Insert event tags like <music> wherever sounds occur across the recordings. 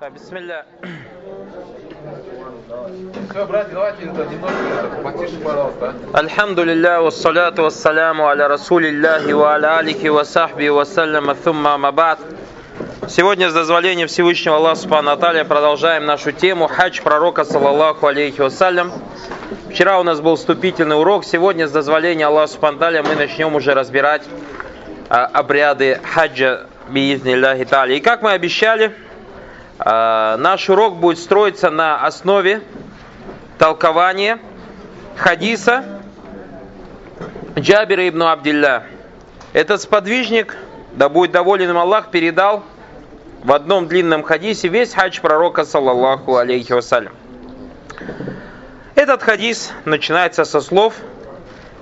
Так, бисмилля. Все, братья, давайте немножко потише, пожалуйста. Альхамду лилля, вассаляту вассаляму аля расулиллахи ва аля алихи ва сахби ва саллама сумма мабад. Сегодня, с дозволения Всевышнего Аллаха Субхану Аталия, продолжаем нашу тему «Хадж пророка, салаллаху алейхи вассалям». Вчера у нас был вступительный урок, сегодня, с дозволения Аллаха Субхану Аталия, мы начнем уже разбирать а, обряды хаджа биизни Аллахи И как мы обещали, наш урок будет строиться на основе толкования хадиса Джабира ибн Абдилля. Этот сподвижник, да будет доволен им Аллах, передал в одном длинном хадисе весь хадж пророка, саллаллаху алейхи вассалям. Этот хадис начинается со слов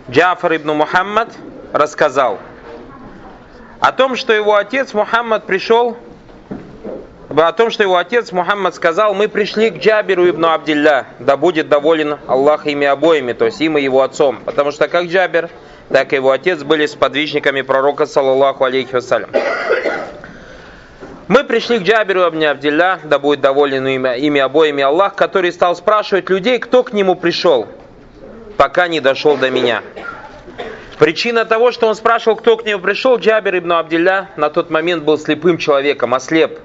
Джафар ибн Мухаммад рассказал о том, что его отец Мухаммад пришел, о том, что его отец Мухаммад сказал, мы пришли к Джабиру ибн Абдилля, да будет доволен Аллах ими обоими, то есть им и его отцом. Потому что как Джабир, так и его отец были сподвижниками пророка, саллаллаху алейхи вассалям. Мы пришли к Джабиру ибн Абдилля, да будет доволен ими, ими обоими Аллах, который стал спрашивать людей, кто к нему пришел, пока не дошел до меня. Причина того, что он спрашивал, кто к нему пришел, Джабир ибн Абдилля на тот момент был слепым человеком, ослеп.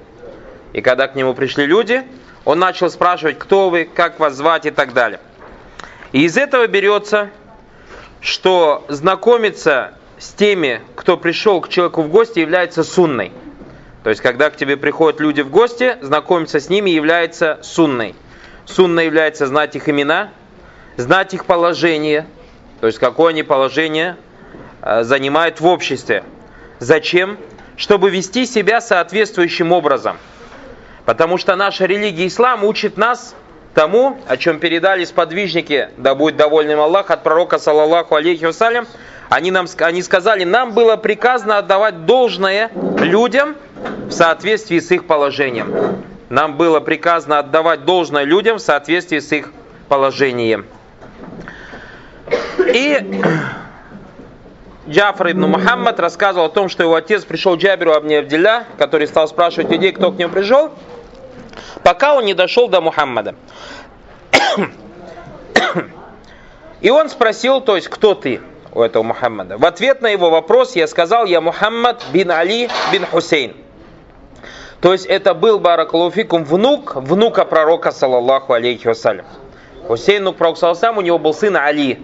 И когда к нему пришли люди, он начал спрашивать, кто вы, как вас звать и так далее. И из этого берется, что знакомиться с теми, кто пришел к человеку в гости, является сунной. То есть, когда к тебе приходят люди в гости, знакомиться с ними является сунной. Сунной является знать их имена, знать их положение, то есть, какое они положение э, занимают в обществе. Зачем? Чтобы вести себя соответствующим образом. Потому что наша религия ислам учит нас тому, о чем передали сподвижники, да будет довольным Аллах, от пророка, саллаллаху алейхи вассалям, они, нам, они сказали, нам было приказано отдавать должное людям в соответствии с их положением. Нам было приказано отдавать должное людям в соответствии с их положением. И Джафар ибн Мухаммад рассказывал о том, что его отец пришел Джабиру Абни Абдилля, который стал спрашивать людей, кто к нему пришел, пока он не дошел до Мухаммада. И он спросил, то есть, кто ты у этого Мухаммада? В ответ на его вопрос я сказал, я Мухаммад бин Али бин Хусейн. То есть это был Баракалуфикум внук внука пророка, саллаллаху алейхи вассалям. Хусейн, внук пророка, саллаллаху у него был сын Али.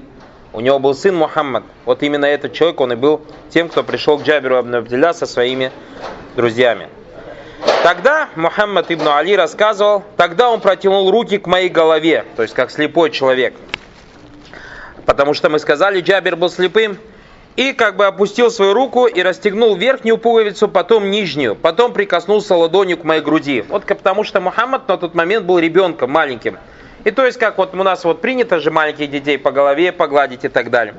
У него был сын Мухаммад. Вот именно этот человек, он и был тем, кто пришел к Джабиру ибн Абдилля со своими друзьями. Тогда Мухаммад ибн Али рассказывал, тогда он протянул руки к моей голове, то есть как слепой человек. Потому что мы сказали, Джабир был слепым, и как бы опустил свою руку и расстегнул верхнюю пуговицу, потом нижнюю, потом прикоснулся ладонью к моей груди. Вот потому что Мухаммад на тот момент был ребенком маленьким. И то есть, как вот у нас вот принято же маленьких детей по голове погладить и так далее.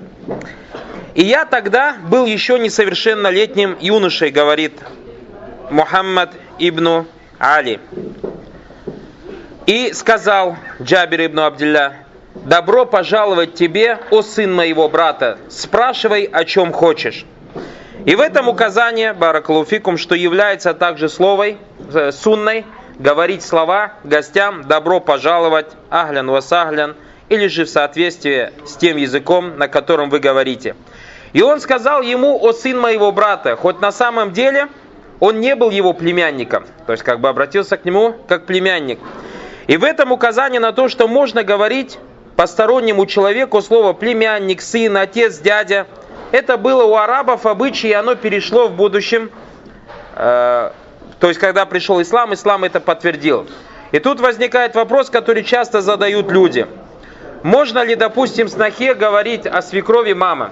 И я тогда был еще несовершеннолетним юношей, говорит Мухаммад ибн Али. И сказал Джабир ибн Абдилля, добро пожаловать тебе, о сын моего брата, спрашивай, о чем хочешь. И в этом указание, баракалуфикум, что является также словой, э, сунной, говорить слова гостям «добро пожаловать», «ахлян васахлян», или же в соответствии с тем языком, на котором вы говорите. И он сказал ему, о сын моего брата, хоть на самом деле он не был его племянником, то есть как бы обратился к нему как племянник. И в этом указание на то, что можно говорить постороннему человеку слово племянник, сын, отец, дядя. Это было у арабов обычай, и оно перешло в будущем э, то есть, когда пришел ислам, ислам это подтвердил. И тут возникает вопрос, который часто задают люди. Можно ли, допустим, снохе говорить о свекрови мама?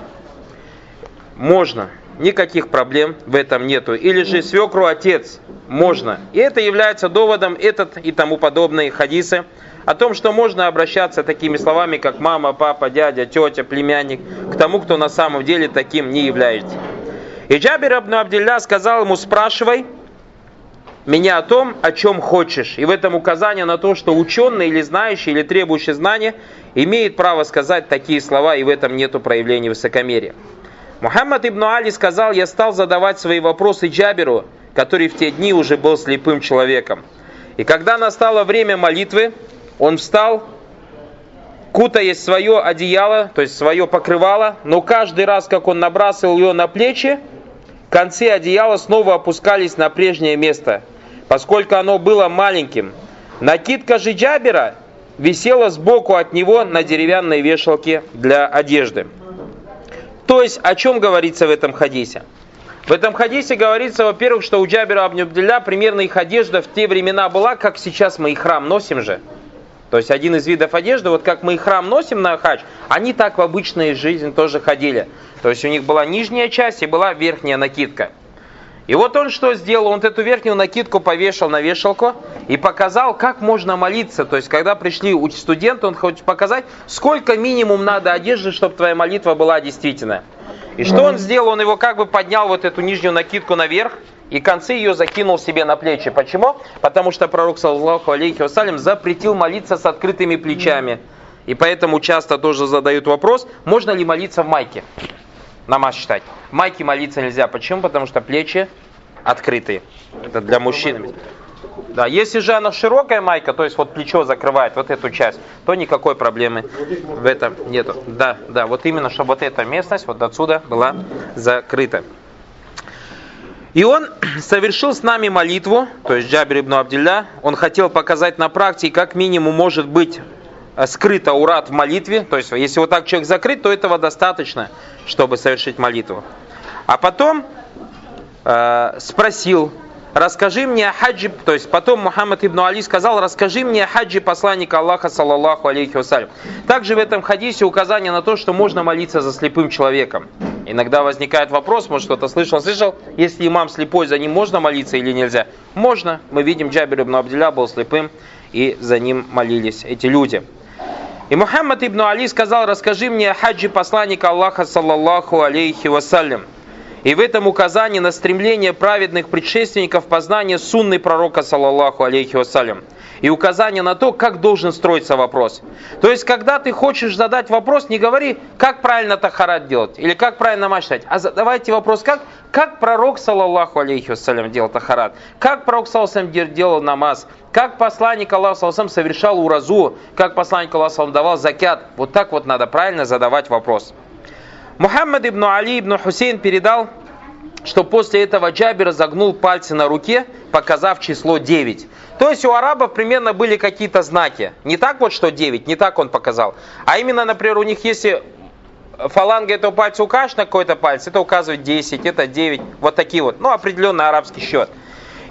Можно. Никаких проблем в этом нету. Или же свекру отец? Можно. И это является доводом, этот и тому подобные хадисы, о том, что можно обращаться такими словами, как мама, папа, дядя, тетя, племянник, к тому, кто на самом деле таким не является. И Джабир ибн Абдилля сказал ему, спрашивай, меня о том, о чем хочешь. И в этом указание на то, что ученый или знающий, или требующий знания имеет право сказать такие слова, и в этом нет проявления высокомерия. Мухаммад ибн Али сказал, я стал задавать свои вопросы Джаберу, который в те дни уже был слепым человеком. И когда настало время молитвы, он встал, кутаясь в свое одеяло, то есть свое покрывало, но каждый раз, как он набрасывал ее на плечи, концы одеяла снова опускались на прежнее место, поскольку оно было маленьким. Накидка же Джабера висела сбоку от него на деревянной вешалке для одежды. То есть, о чем говорится в этом хадисе? В этом хадисе говорится, во-первых, что у Джабера Абнюбдилля примерно их одежда в те времена была, как сейчас мы и храм носим же. То есть один из видов одежды, вот как мы и храм носим на хадж, они так в обычной жизни тоже ходили. То есть у них была нижняя часть и была верхняя накидка. И вот он что сделал? Он эту верхнюю накидку повешал на вешалку и показал, как можно молиться. То есть, когда пришли студенты, он хочет показать, сколько минимум надо одежды, чтобы твоя молитва была действительно. И что он сделал? Он его как бы поднял вот эту нижнюю накидку наверх, и концы ее закинул себе на плечи. Почему? Потому что пророк, саллаху алейхи вассалям, запретил молиться с открытыми плечами. И поэтому часто тоже задают вопрос, можно ли молиться в майке намаз читать. В майке молиться нельзя. Почему? Потому что плечи открытые. Это для мужчин. Да, если же она широкая майка, то есть вот плечо закрывает вот эту часть, то никакой проблемы в этом нету. Да, да, вот именно, чтобы вот эта местность вот отсюда была закрыта. И он <clears throat> совершил с нами молитву, то есть Джабир ибн Абдилля, он хотел показать на практике, как минимум может быть Э, скрыто урат в молитве, то есть если вот так человек закрыт, то этого достаточно, чтобы совершить молитву. А потом э, спросил, расскажи мне о хаджи, то есть потом Мухаммад ибн Али сказал, расскажи мне о хаджи посланника Аллаха, саллаллаху алейхи вассалям. Также в этом хадисе указание на то, что можно молиться за слепым человеком. Иногда возникает вопрос, может кто-то слышал, слышал, если имам слепой, за ним можно молиться или нельзя? Можно. Мы видим, Джабир ибн Абдилля был слепым, и за ним молились эти люди. И Мухаммад ибн Али сказал, расскажи мне о хаджи посланника Аллаха, саллаллаху алейхи вассалям. И в этом указание на стремление праведных предшественников познания сунны пророка, саллаллаху алейхи вассалям и указание на то, как должен строиться вопрос. То есть, когда ты хочешь задать вопрос, не говори, как правильно тахарат делать, или как правильно мачтать, а задавайте вопрос, как, как пророк, саллаллаху алейхи вассалям, делал тахарат, как пророк, саллаллаху делал намаз, как посланник Аллаха саллаллаху совершал уразу, как посланник Аллаха саллаллаху давал закят. Вот так вот надо правильно задавать вопрос. Мухаммад ибн Али ибн Хусейн передал, что после этого Джабир загнул пальцы на руке, показав число 9. То есть у арабов примерно были какие-то знаки. Не так вот, что 9, не так он показал. А именно, например, у них если фаланга этого пальца укажешь на какой-то палец, это указывает 10, это 9, вот такие вот. Ну, определенный арабский счет.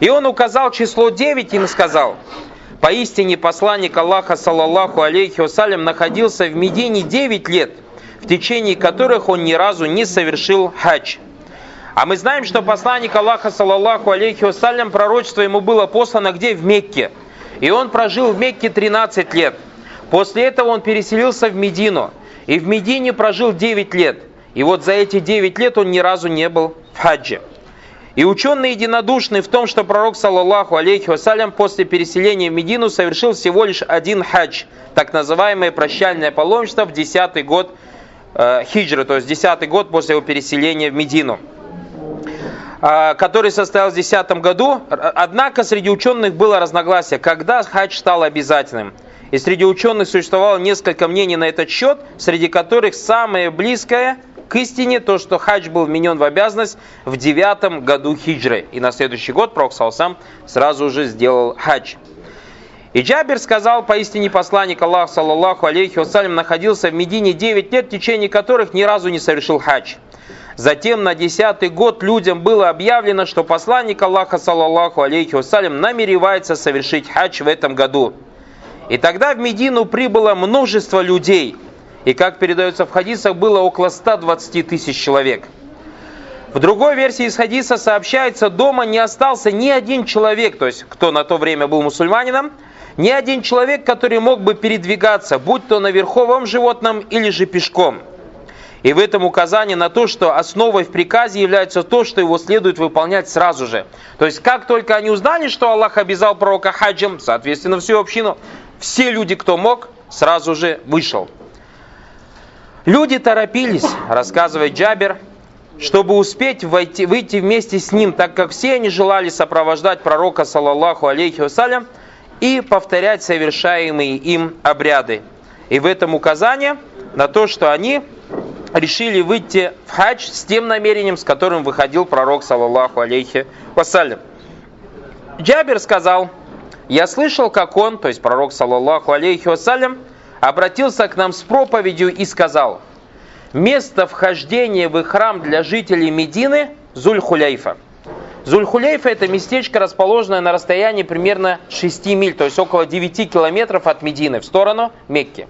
И он указал число 9 и сказал, поистине посланник Аллаха, саллаллаху алейхи вассалям, находился в Медине 9 лет, в течение которых он ни разу не совершил хадж. А мы знаем, что посланник Аллаха, саллаллаху алейхи вассалям, пророчество ему было послано где? В Мекке. И он прожил в Мекке 13 лет. После этого он переселился в Медину. И в Медине прожил 9 лет. И вот за эти 9 лет он ни разу не был в хаджи. И ученые единодушны в том, что пророк, саллаллаху алейхи вассалям, после переселения в Медину совершил всего лишь один хадж, так называемое прощальное паломничество в 10 год э, хиджры, то есть 10 год после его переселения в Медину. А, который состоялся в 2010 году. Однако среди ученых было разногласие, когда хадж стал обязательным. И среди ученых существовало несколько мнений на этот счет, среди которых самое близкое к истине то, что хадж был вменен в обязанность в девятом году хиджры. И на следующий год Пророк сам сразу же сделал хадж. И Джабир сказал, поистине посланник Аллаха, саллаллаху алейхи вассалям, находился в Медине 9 лет, в течение которых ни разу не совершил хадж. Затем на десятый год людям было объявлено, что посланник Аллаха, саллаллаху алейхи вассалям, намеревается совершить хадж в этом году. И тогда в Медину прибыло множество людей. И как передается в хадисах, было около 120 тысяч человек. В другой версии из хадиса сообщается, дома не остался ни один человек, то есть кто на то время был мусульманином, ни один человек, который мог бы передвигаться, будь то на верховом животном или же пешком – и в этом указание на то, что основой в приказе является то, что его следует выполнять сразу же. То есть, как только они узнали, что Аллах обязал пророка хаджем, соответственно, всю общину, все люди, кто мог, сразу же вышел. Люди торопились, рассказывает Джабер, чтобы успеть войти, выйти вместе с ним, так как все они желали сопровождать пророка, саллаллаху алейхи вассалям, и повторять совершаемые им обряды. И в этом указание на то, что они решили выйти в хадж с тем намерением, с которым выходил пророк, саллаллаху алейхи вассалям. Джабер сказал, я слышал, как он, то есть пророк, саллаллаху алейхи вассалям, обратился к нам с проповедью и сказал, место вхождения в храм для жителей Медины – Зуль-Хуляйфа. Зуль-Хуляйфа это местечко, расположенное на расстоянии примерно 6 миль, то есть около 9 километров от Медины в сторону Мекки.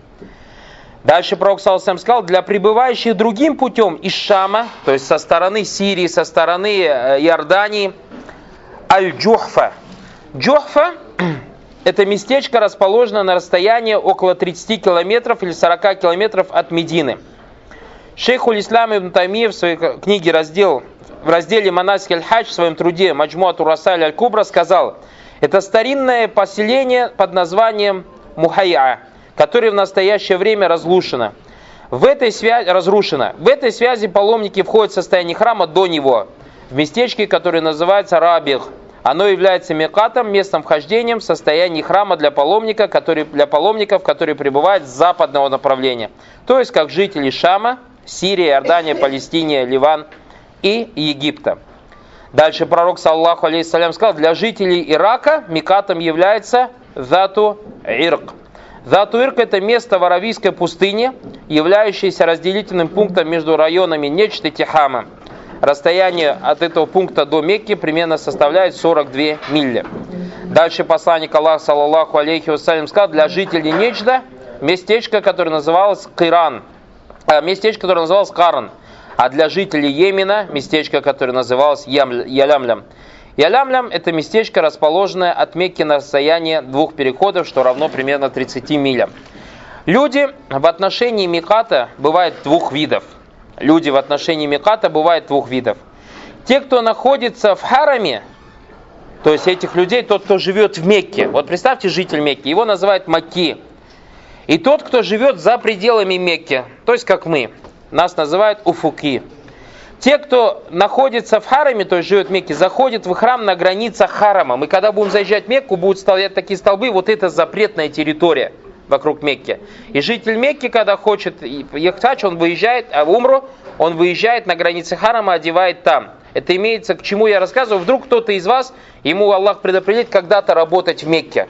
Дальше пророк Салсам сказал, для пребывающих другим путем из Шама, то есть со стороны Сирии, со стороны э, Иордании, Аль-Джухфа. Джухфа – <clears throat> это местечко, расположенное на расстоянии около 30 километров или 40 километров от Медины. Шейх Улислам ибн Таймиев в своей книге раздел, в разделе Манасик аль-Хадж в своем труде Маджмуату Расаль аль-Кубра сказал, это старинное поселение под названием Мухайя – которое в настоящее время разрушено. В этой связи, разрушено. В этой связи паломники входят в состояние храма до него, в местечке, которое называется Рабих. Оно является мекатом, местом вхождения в состоянии храма для, паломника, который, для паломников, которые пребывают с западного направления. То есть, как жители Шама, Сирии, Иордания, <laughs> Палестине, Ливан и Египта. Дальше пророк, саллаху алейхиссалям, сказал, для жителей Ирака мекатом является Зату Ирк. Затуирк – это место в Аравийской пустыне, являющееся разделительным пунктом между районами Нечт и Тихама. Расстояние от этого пункта до Мекки примерно составляет 42 мили. Дальше посланник Аллаха, саллаллаху алейхи вассалям, сказал, для жителей Нечда местечко, которое называлось Киран, а, местечко, которое называлось Каран, а для жителей Йемена местечко, которое называлось Ялямлям. Ялямлям – это местечко, расположенное от Мекки на расстоянии двух переходов, что равно примерно 30 милям. Люди в отношении Миката бывают двух видов. Люди в отношении Миката бывают двух видов. Те, кто находится в Хараме, то есть этих людей, тот, кто живет в Мекке. Вот представьте житель Мекки, его называют Маки. И тот, кто живет за пределами Мекки, то есть как мы, нас называют Уфуки. Те, кто находится в Хараме, то есть живет в Мекке, заходят в храм на границах Харама. Мы когда будем заезжать в Мекку, будут стоять такие столбы, вот это запретная территория вокруг Мекки. И житель Мекки, когда хочет ехать, он выезжает, а в Умру он выезжает на границе Харама, одевает там. Это имеется к чему я рассказываю. Вдруг кто-то из вас, ему Аллах предопределит когда-то работать в Мекке.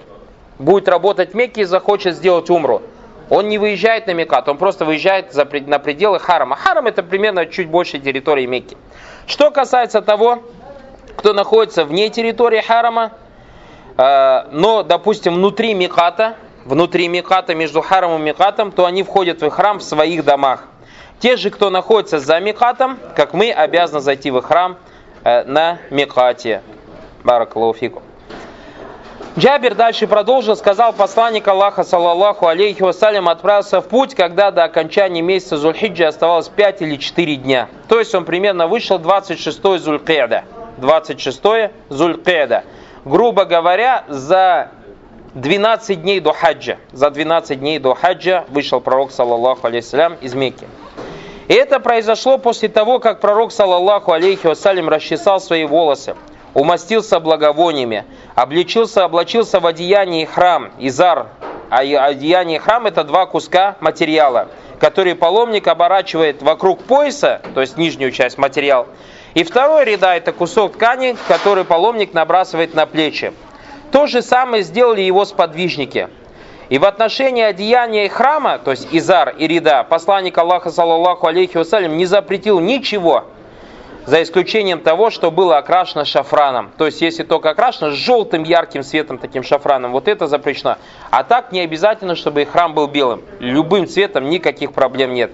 Будет работать в Мекке и захочет сделать Умру. Он не выезжает на Мекат, он просто выезжает за, на пределы Харама. Харам это примерно чуть больше территории Мекки. Что касается того, кто находится вне территории Харама, э, но, допустим, внутри Меката, внутри Меката, между Харамом и Мекатом, то они входят в храм в своих домах. Те же, кто находится за Мекатом, как мы, обязаны зайти в храм э, на Мекате. Баракалуфику. Джабир дальше продолжил, сказал посланник Аллаха, саллаллаху алейхи вассалям, отправился в путь, когда до окончания месяца Зульхиджи оставалось 5 или 4 дня. То есть он примерно вышел 26 Зулькеда. 26 Зулькеда. Грубо говоря, за 12 дней до хаджа. За 12 дней до хаджа вышел пророк, саллаллаху алейхи из Мекки. И это произошло после того, как пророк, саллаллаху алейхи вассалям, расчесал свои волосы умастился благовониями, обличился, облачился в одеянии храм, изар. А одеяние храм это два куска материала, которые паломник оборачивает вокруг пояса, то есть нижнюю часть материал. И второй ряда это кусок ткани, который паломник набрасывает на плечи. То же самое сделали его сподвижники. И в отношении одеяния храма, то есть Изар и Рида, посланник Аллаха, саллаллаху алейхи вассалям, не запретил ничего – за исключением того, что было окрашено шафраном. То есть, если только окрашено желтым ярким светом, таким шафраном, вот это запрещено. А так не обязательно, чтобы храм был белым. Любым цветом никаких проблем нет.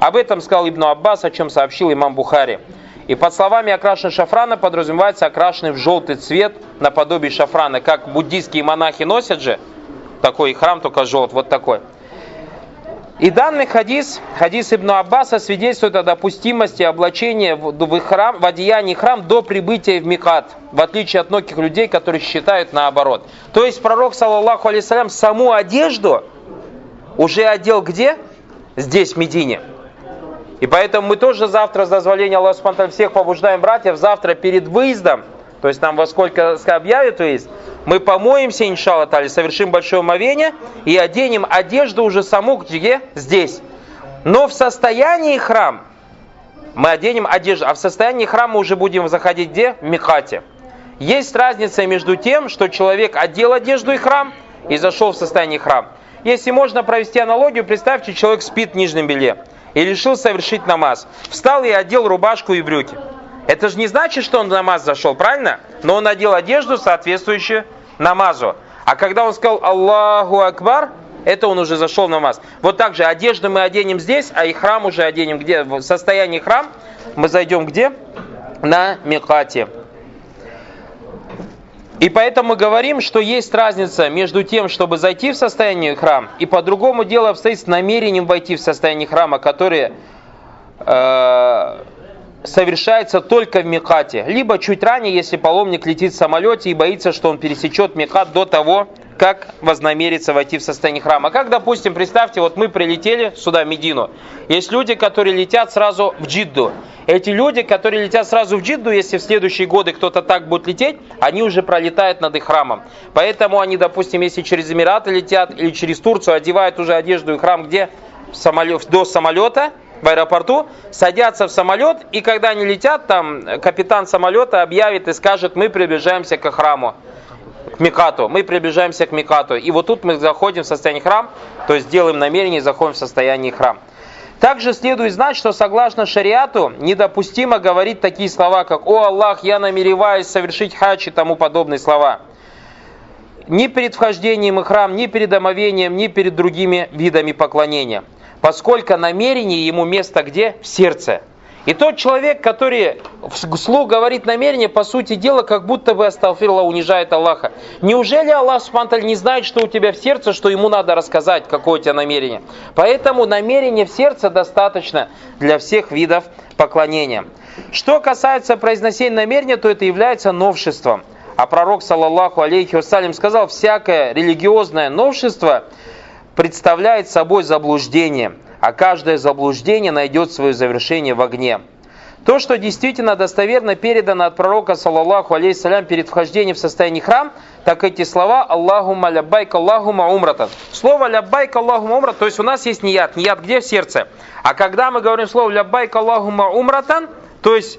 Об этом сказал Ибн Аббас, о чем сообщил имам Бухари. И под словами окрашен шафрана подразумевается окрашенный в желтый цвет наподобие шафрана, как буддийские монахи носят же, такой храм только желт, вот такой. И данный хадис, хадис Ибн Аббаса, свидетельствует о допустимости облачения в, храм, в одеянии храм до прибытия в Микат, в отличие от многих людей, которые считают наоборот. То есть пророк, саллаллаху алейсалям, саму одежду уже одел где? Здесь, в Медине. И поэтому мы тоже завтра, с дозволения Аллаха всех побуждаем братьев, завтра перед выездом то есть нам во сколько объявят, есть мы помоемся, иншалла тали, совершим большое омовение и оденем одежду уже саму где? Здесь. Но в состоянии храм мы оденем одежду, а в состоянии храма уже будем заходить где? В Михате. Есть разница между тем, что человек одел одежду и храм и зашел в состояние храм. Если можно провести аналогию, представьте, человек спит в нижнем белье и решил совершить намаз. Встал и одел рубашку и брюки. Это же не значит, что он в намаз зашел, правильно? Но он одел одежду, соответствующую намазу. А когда он сказал Аллаху Акбар, это он уже зашел в намаз. Вот так же одежду мы оденем здесь, а и храм уже оденем где? В состоянии храм мы зайдем где? На Микате. И поэтому мы говорим, что есть разница между тем, чтобы зайти в состояние храм, и по-другому дело обстоит с намерением войти в состояние храма, которое э, совершается только в Микате. Либо чуть ранее, если паломник летит в самолете и боится, что он пересечет Микат до того, как вознамерится войти в состояние храма. Как, допустим, представьте, вот мы прилетели сюда, в Медину. Есть люди, которые летят сразу в Джидду. Эти люди, которые летят сразу в Джидду, если в следующие годы кто-то так будет лететь, они уже пролетают над их храмом. Поэтому они, допустим, если через Эмираты летят или через Турцию, одевают уже одежду и храм где? Самолет, до самолета, в аэропорту, садятся в самолет, и когда они летят, там капитан самолета объявит и скажет, мы приближаемся к храму к Микату. Мы приближаемся к Микату. И вот тут мы заходим в состояние храм, то есть делаем намерение и заходим в состояние храм. Также следует знать, что согласно шариату недопустимо говорить такие слова, как «О Аллах, я намереваюсь совершить хадж» и тому подобные слова. Ни перед вхождением в храм, ни перед омовением, ни перед другими видами поклонения. Поскольку намерение ему место где? В сердце. И тот человек, который вслух говорит намерение, по сути дела, как будто бы Асталфирла унижает Аллаха. Неужели Аллах Субтитры не знает, что у тебя в сердце, что ему надо рассказать, какое у тебя намерение? Поэтому намерение в сердце достаточно для всех видов поклонения. Что касается произношения намерения, то это является новшеством. А пророк, саллаллаху алейхи вассалям, сказал, всякое религиозное новшество представляет собой заблуждение – а каждое заблуждение найдет свое завершение в огне. То, что действительно достоверно передано от пророка, саллаллаху алейхиссалям, перед вхождением в состояние храм, так эти слова «Аллахума ляббайк Аллахума умратан». Слово «ляббайк Аллахума умрат», то есть у нас есть ният. Ният где? В сердце. А когда мы говорим слово «لبيك اللهم عمرة», то есть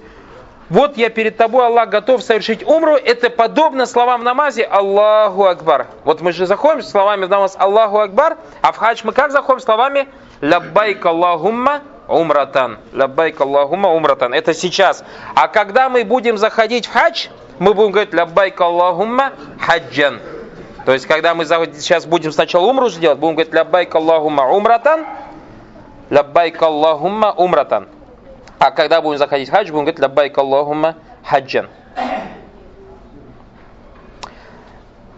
вот я перед тобой, Аллах, готов совершить умру, это подобно словам в намазе Аллаху Акбар. Вот мы же заходим словами в намаз Аллаху Акбар, а в хадж мы как заходим словами لبيك اللهم عمرة. لبيك اللهم عمرة. Это сейчас. А когда мы будем заходить в хадж, мы будем говорить لبيك اللهم حجا. То есть, когда мы сейчас будем сначала умру сделать, будем говорить لبيك اللهم عمرة, لبيك اللهم عمرة. А когда будем заходить в хадж, будем говорить لبيك اللهم حجا.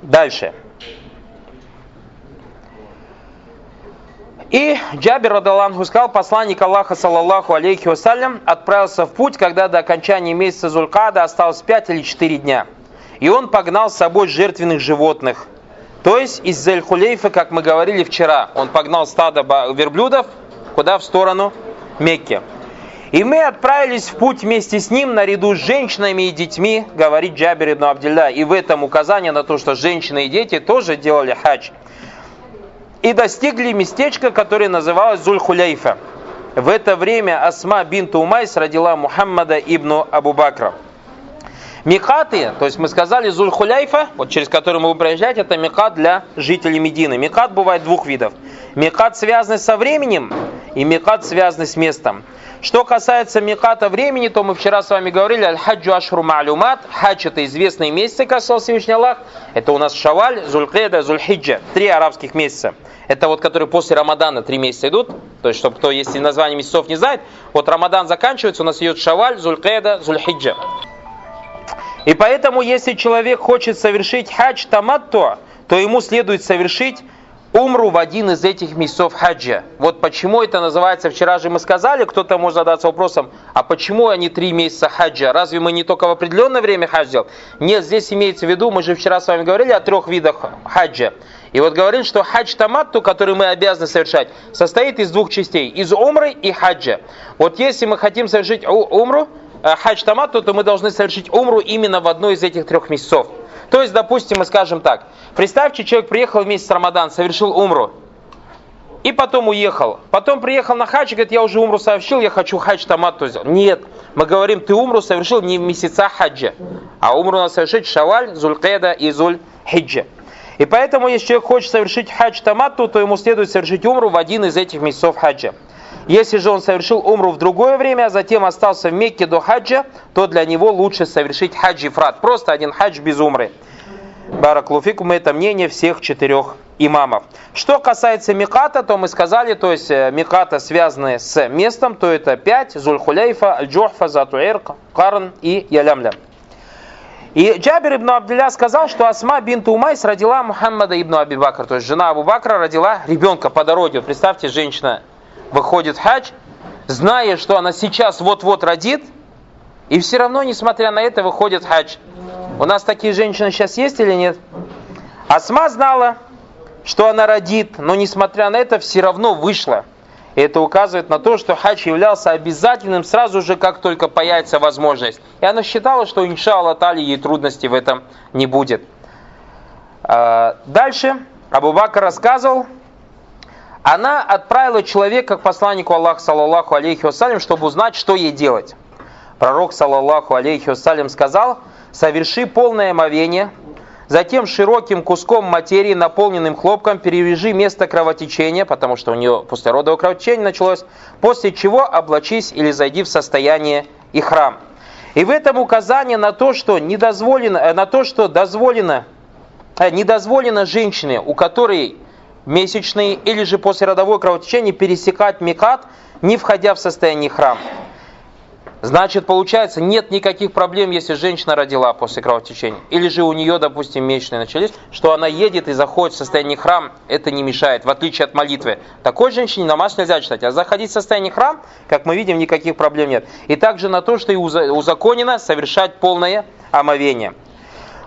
Дальше. И Джабир رضي الله عنه сказал, посланник Аллаха, صلى الله عليه وسلم, отправился в путь, когда до окончания месяца Зулькада осталось 5 или 4 дня. И он погнал с собой жертвенных животных. То есть из Зельхулейфа, как мы говорили вчера, он погнал стадо верблюдов, куда? В сторону Мекки. И мы отправились в путь вместе с ним наряду с женщинами и детьми, говорит Джабир ибн Абдилля. И в этом указание на то, что женщины и дети тоже делали хадж и достигли местечка, которое называлось Зуль-Хуляйфа. В это время Асма бинту Умайс родила Мухаммада ибн Абу Бакра. Микаты, то есть мы сказали Зуль-Хуляйфа, вот через который мы будем проезжать, это микат для жителей Медины. Микат бывает двух видов. Микат связанный со временем и микат связанный с местом. Что касается миката времени, то мы вчера с вами говорили, аль-хаджу ашру ма'люмат, хадж это известные месяцы, как сказал Всевышний Аллах, это у нас шаваль, зулькеда, зульхиджа, три арабских месяца. Это вот которые после Рамадана три месяца идут, то есть, чтобы кто, если название месяцев не знает, вот Рамадан заканчивается, у нас идет шаваль, зулькеда, зульхиджа. И поэтому, если человек хочет совершить хадж таматто, то ему следует совершить умру в один из этих месяцев хаджа. Вот почему это называется, вчера же мы сказали, кто-то может задаться вопросом, а почему они три месяца хаджа? Разве мы не только в определенное время хадж? Нет, здесь имеется в виду, мы же вчера с вами говорили о трех видах хаджа. И вот говорим, что хадж таматту, который мы обязаны совершать, состоит из двух частей, из умры и хаджа. Вот если мы хотим совершить умру, хадж таматту, то мы должны совершить умру именно в одной из этих трех месяцев. То есть, допустим, мы скажем так. Представьте, человек приехал в месяц Рамадан, совершил умру. И потом уехал. Потом приехал на хадж и говорит, я уже умру совершил, я хочу хадж таматту сделать. Нет, мы говорим, ты умру совершил не в месяца хаджа, а умру надо совершить шаваль, зулькеда и зуль хиджа. И поэтому, если человек хочет совершить хадж таматту, то ему следует совершить умру в один из этих месяцев хаджа. Если же он совершил умру в другое время, а затем остался в Мекке до хаджа, то для него лучше совершить хадж ифрад. Просто один хадж без умры. بارك الله فيكم это мнение всех четырех имамов. Что касается миката, то мы сказали, то есть э, миката связанные с местом, то это пять, Зульхуляйфа, Аль-Джухфа, Зату Ирк, Карн и Ялямлям. И Джабир ибн Абдиллях сказал, что Асма бинт Умайс родила Мухаммада ибн Аби Бакр, то есть жена Абу Бакра родила ребенка по дороге. Представьте, женщина выходит в хадж, зная, что она сейчас вот-вот родит, и все равно, несмотря на это, выходит в хадж. У нас такие женщины сейчас есть или нет? Асма знала, что она родит, но несмотря на это, все равно вышла. И это указывает на то, что хадж являлся обязательным сразу же, как только появится возможность. И она считала, что, иншалла тали, ей трудностей в этом не будет. А, дальше Абу Бакр рассказывал, она отправила человека к посланнику Аллаха, саллаллаху алейхи вассалям, чтобы узнать, что ей делать. Пророк, саллаллаху алейхи вассалям, сказал, соверши полное омовение, затем широким куском материи, наполненным хлопком, перевяжи место кровотечения, потому что у нее после родового кровотечения началось, после чего облачись или зайди в состояние и храм. И в этом указание на то, что недозволено, э, на то, что дозволено, э, недозволено женщине, у которой месячные или же после родового кровотечения пересекать микат, не входя в состояние храм. Значит, получается, нет никаких проблем, если женщина родила после кровотечения. Или же у нее, допустим, месячные начались, что она едет и заходит в состояние храм, это не мешает, в отличие от молитвы. Такой женщине намаз нельзя читать. А заходить в состояние храм, как мы видим, никаких проблем нет. И также на то, что и узаконено совершать полное омовение.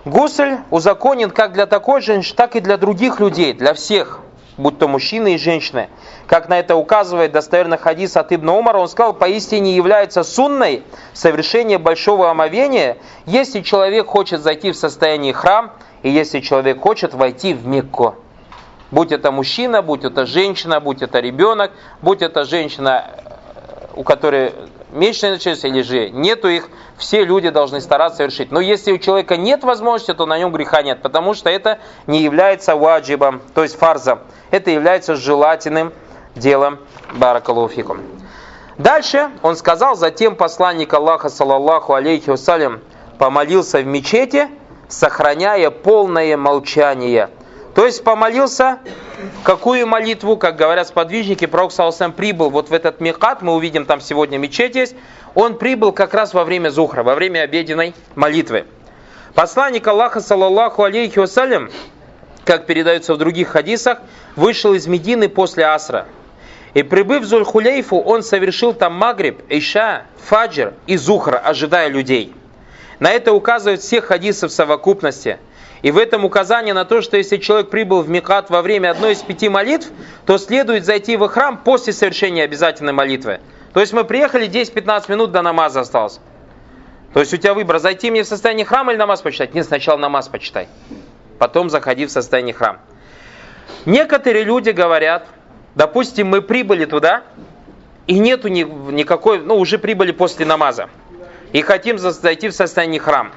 Гусль узаконен как для такой женщины, так и для других людей, для всех будь то мужчины и женщины. Как на это указывает достоверный хадис от Ибн Умара, он сказал, поистине является сунной совершение большого омовения, если человек хочет зайти в состояние храм, и если человек хочет войти в Мекку. Будь это мужчина, будь это женщина, будь это ребенок, будь это женщина, у которой месячные начались или же нету их, все люди должны стараться совершить. Но если у человека нет возможности, то на нем греха нет, потому что это не является ваджибом, то есть фарзом. Это является желательным делом баракалуфикум. Дальше он сказал, затем посланник Аллаха, саллаллаху алейхи вассалям, помолился в мечети, сохраняя полное молчание. То есть помолился, какую молитву, как говорят сподвижники, пророк Саласам прибыл вот в этот микат, мы увидим там сегодня мечеть есть, он прибыл как раз во время зухра, во время обеденной молитвы. Посланник Аллаха, саллаллаху алейхи вассалям, как передается в других хадисах, вышел из Медины после Асра. И прибыв в Зульхулейфу, он совершил там Магриб, Иша, Фаджр и Зухра, ожидая людей. На это указывают все хадисы в совокупности. И в этом указание на то, что если человек прибыл в Микат во время одной из пяти молитв, то следует зайти в храм после совершения обязательной молитвы. То есть мы приехали, 10-15 минут до намаза осталось. То есть у тебя выбор, зайти мне в состояние храма или намаз почитать? Нет, сначала намаз почитай потом заходи в состояние храма. Некоторые люди говорят, допустим, мы прибыли туда, и нету ни, никакой, ну уже прибыли после намаза, и хотим зайти в состояние храм.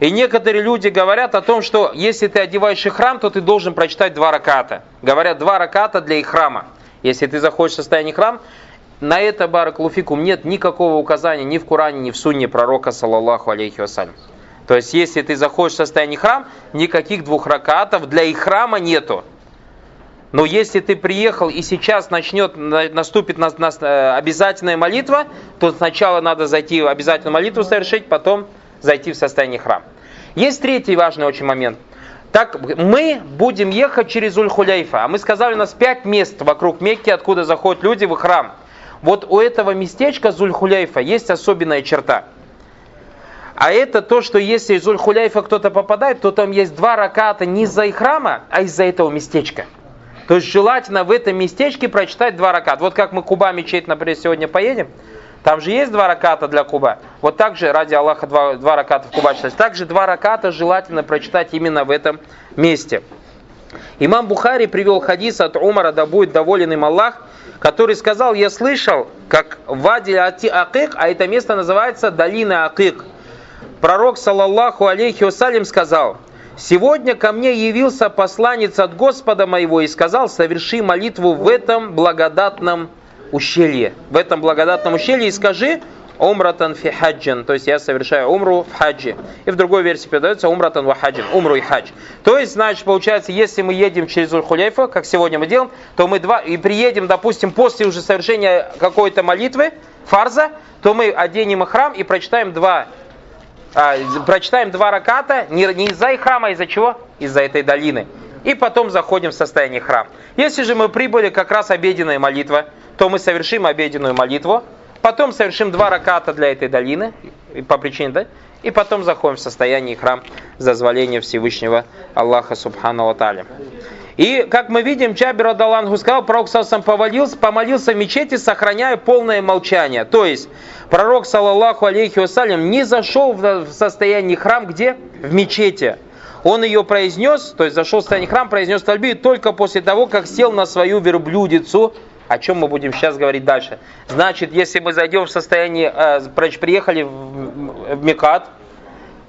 И некоторые люди говорят о том, что если ты одеваешь их храм, то ты должен прочитать два раката. Говорят, два раката для их храма. Если ты заходишь в состояние храм, на это, баракулуфикум, нет никакого указания ни в Коране, ни в Сунне пророка, саллаллаху алейхи вассалям. То есть, если ты заходишь в состояние храм, никаких двух ракатов для их храма нету. Но если ты приехал и сейчас начнет, наступит на, на, э, обязательная молитва, то сначала надо зайти обязательную молитву совершить, потом зайти в состояние храма. Есть третий важный очень момент. Так, мы будем ехать через Уль-Хуляйфа, а мы сказали, у нас пять мест вокруг Мекки, откуда заходят люди в храм. Вот у этого местечка Зуль-Хуляйфа есть особенная черта – а это то, что если из Уль-Хуляйфа кто-то попадает, то там есть два раката не из-за храма, а из-за этого местечка. То есть желательно в этом местечке прочитать два раката. Вот как мы Куба мечеть, например, сегодня поедем, Там же есть два раката для куба. Вот так же, ради Аллаха, два, два раката в куба читать. Также два раката желательно прочитать именно в этом месте. Имам Бухари привел хадис от Умара, да будет доволен им Аллах, который сказал, я слышал, как Вади Акик, а это место называется Долина Акик. Пророк, саллаллаху алейхи вассалям, сказал, Сегодня ко мне явился посланец от Господа моего и сказал, соверши молитву в этом благодатном ущелье. В этом благодатном ущелье и скажи, умратан фи хаджин, то есть я совершаю умру в хаджи. И в другой версии передается умратан ва хаджин, умру и хадж. То есть, значит, получается, если мы едем через Уль-Хуляйфа, как сегодня мы делаем, то мы два, и приедем, допустим, после уже совершения какой-то молитвы, фарза, то мы оденем храм и прочитаем два а, прочитаем два раката, не, не из-за храма, а из-за чего? Из-за этой долины. И потом заходим в состояние храм. Если же мы прибыли как раз обеденная молитва, то мы совершим обеденную молитву, потом совершим два раката для этой долины, по причине, да, и потом заходим в состояние храм за дозволение Всевышнего Аллаха Субхану Аталя. И, как мы видим, Джабир Адалангу сказал, пророк сам помолился, помолился в мечети, сохраняя полное молчание. То есть, пророк, саллаллаху алейхи вассалям, не зашел в состояние храм, где? В мечети. Он ее произнес, то есть зашел в состояние храм, произнес тальби только после того, как сел на свою верблюдицу, о чем мы будем сейчас говорить дальше. Значит, если мы зайдем в состояние, э, приехали в, в Мекат,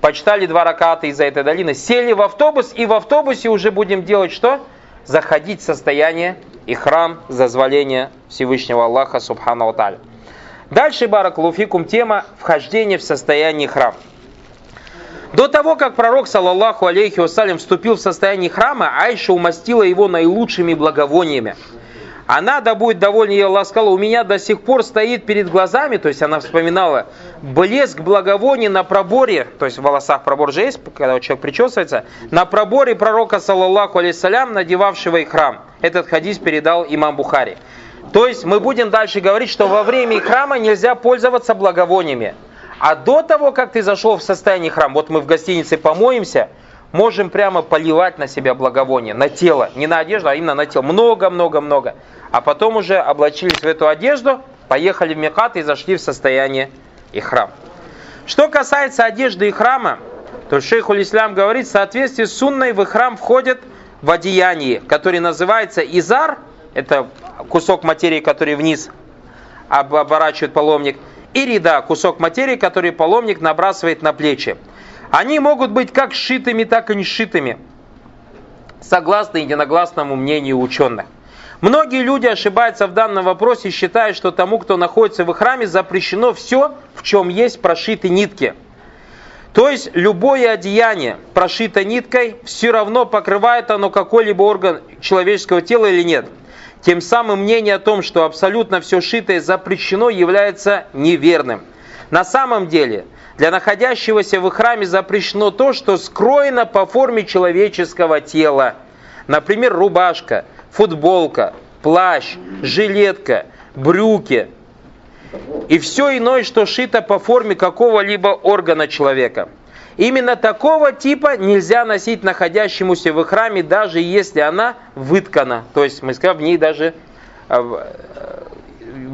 почитали два раката из-за этой долины, сели в автобус, и в автобусе уже будем делать что? заходить в состояние и храм зазволения Всевышнего Аллаха Субхану Аталя. Дальше, Баракулуфикум, тема вхождения в состояние храм. До того, как пророк, саллаллаху алейхи вассалям, вступил в состояние храма, Айша умастила его наилучшими благовониями – она, да будет довольна ей Аллах, сказала, у меня до сих пор стоит перед глазами, то есть она вспоминала, блеск благовоний на проборе, то есть в волосах пробор же есть, когда человек причесывается, на проборе пророка, саллаллаху алейсалям, надевавшего их храм. Этот хадис передал имам Бухари. То есть мы будем дальше говорить, что во время храма нельзя пользоваться благовониями. А до того, как ты зашел в состояние храма, вот мы в гостинице помоемся, можем прямо поливать на себя благовоние, на тело, не на одежду, а именно на тело. Много-много-много а потом уже облачились в эту одежду, поехали в Мекат и зашли в состояние и храм. Что касается одежды и храма, то шейх Ислам говорит, в соответствии с сунной в храм входит в одеянии, который называется изар, это кусок материи, который вниз оборачивает паломник, и рида, кусок материи, который паломник набрасывает на плечи. Они могут быть как сшитыми, так и не сшитыми, согласно единогласному мнению ученых. Многие люди ошибаются в данном вопросе, считая, что тому, кто находится в храме, запрещено все, в чем есть прошиты нитки. То есть любое одеяние, прошито ниткой, все равно покрывает оно какой-либо орган человеческого тела или нет. Тем самым мнение о том, что абсолютно все шитое запрещено, является неверным. На самом деле, для находящегося в храме запрещено то, что скроено по форме человеческого тела. Например, рубашка – футболка, плащ, жилетка, брюки и все иное, что шито по форме какого-либо органа человека. Именно такого типа нельзя носить находящемуся в храме, даже если она выткана. То есть, мы скажем, в ней даже э,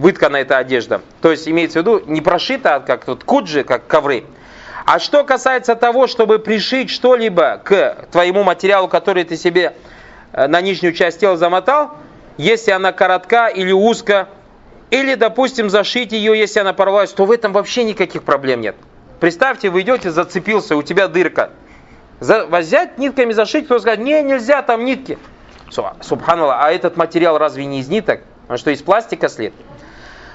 выткана эта одежда. То есть, имеется в виду, не прошита, а как тут куджи, как ковры. А что касается того, чтобы пришить что-либо к твоему материалу, который ты себе Э, на нижнюю часть тела замотал, если она коротка или узко, или, допустим, зашить ее, если она порвалась, то в этом вообще никаких проблем нет. Представьте, вы идете, зацепился, у тебя дырка. За, взять нитками зашить, кто скажет, не, нельзя, там нитки. Субханаллах, а этот материал разве не из ниток? Он что, из пластика след?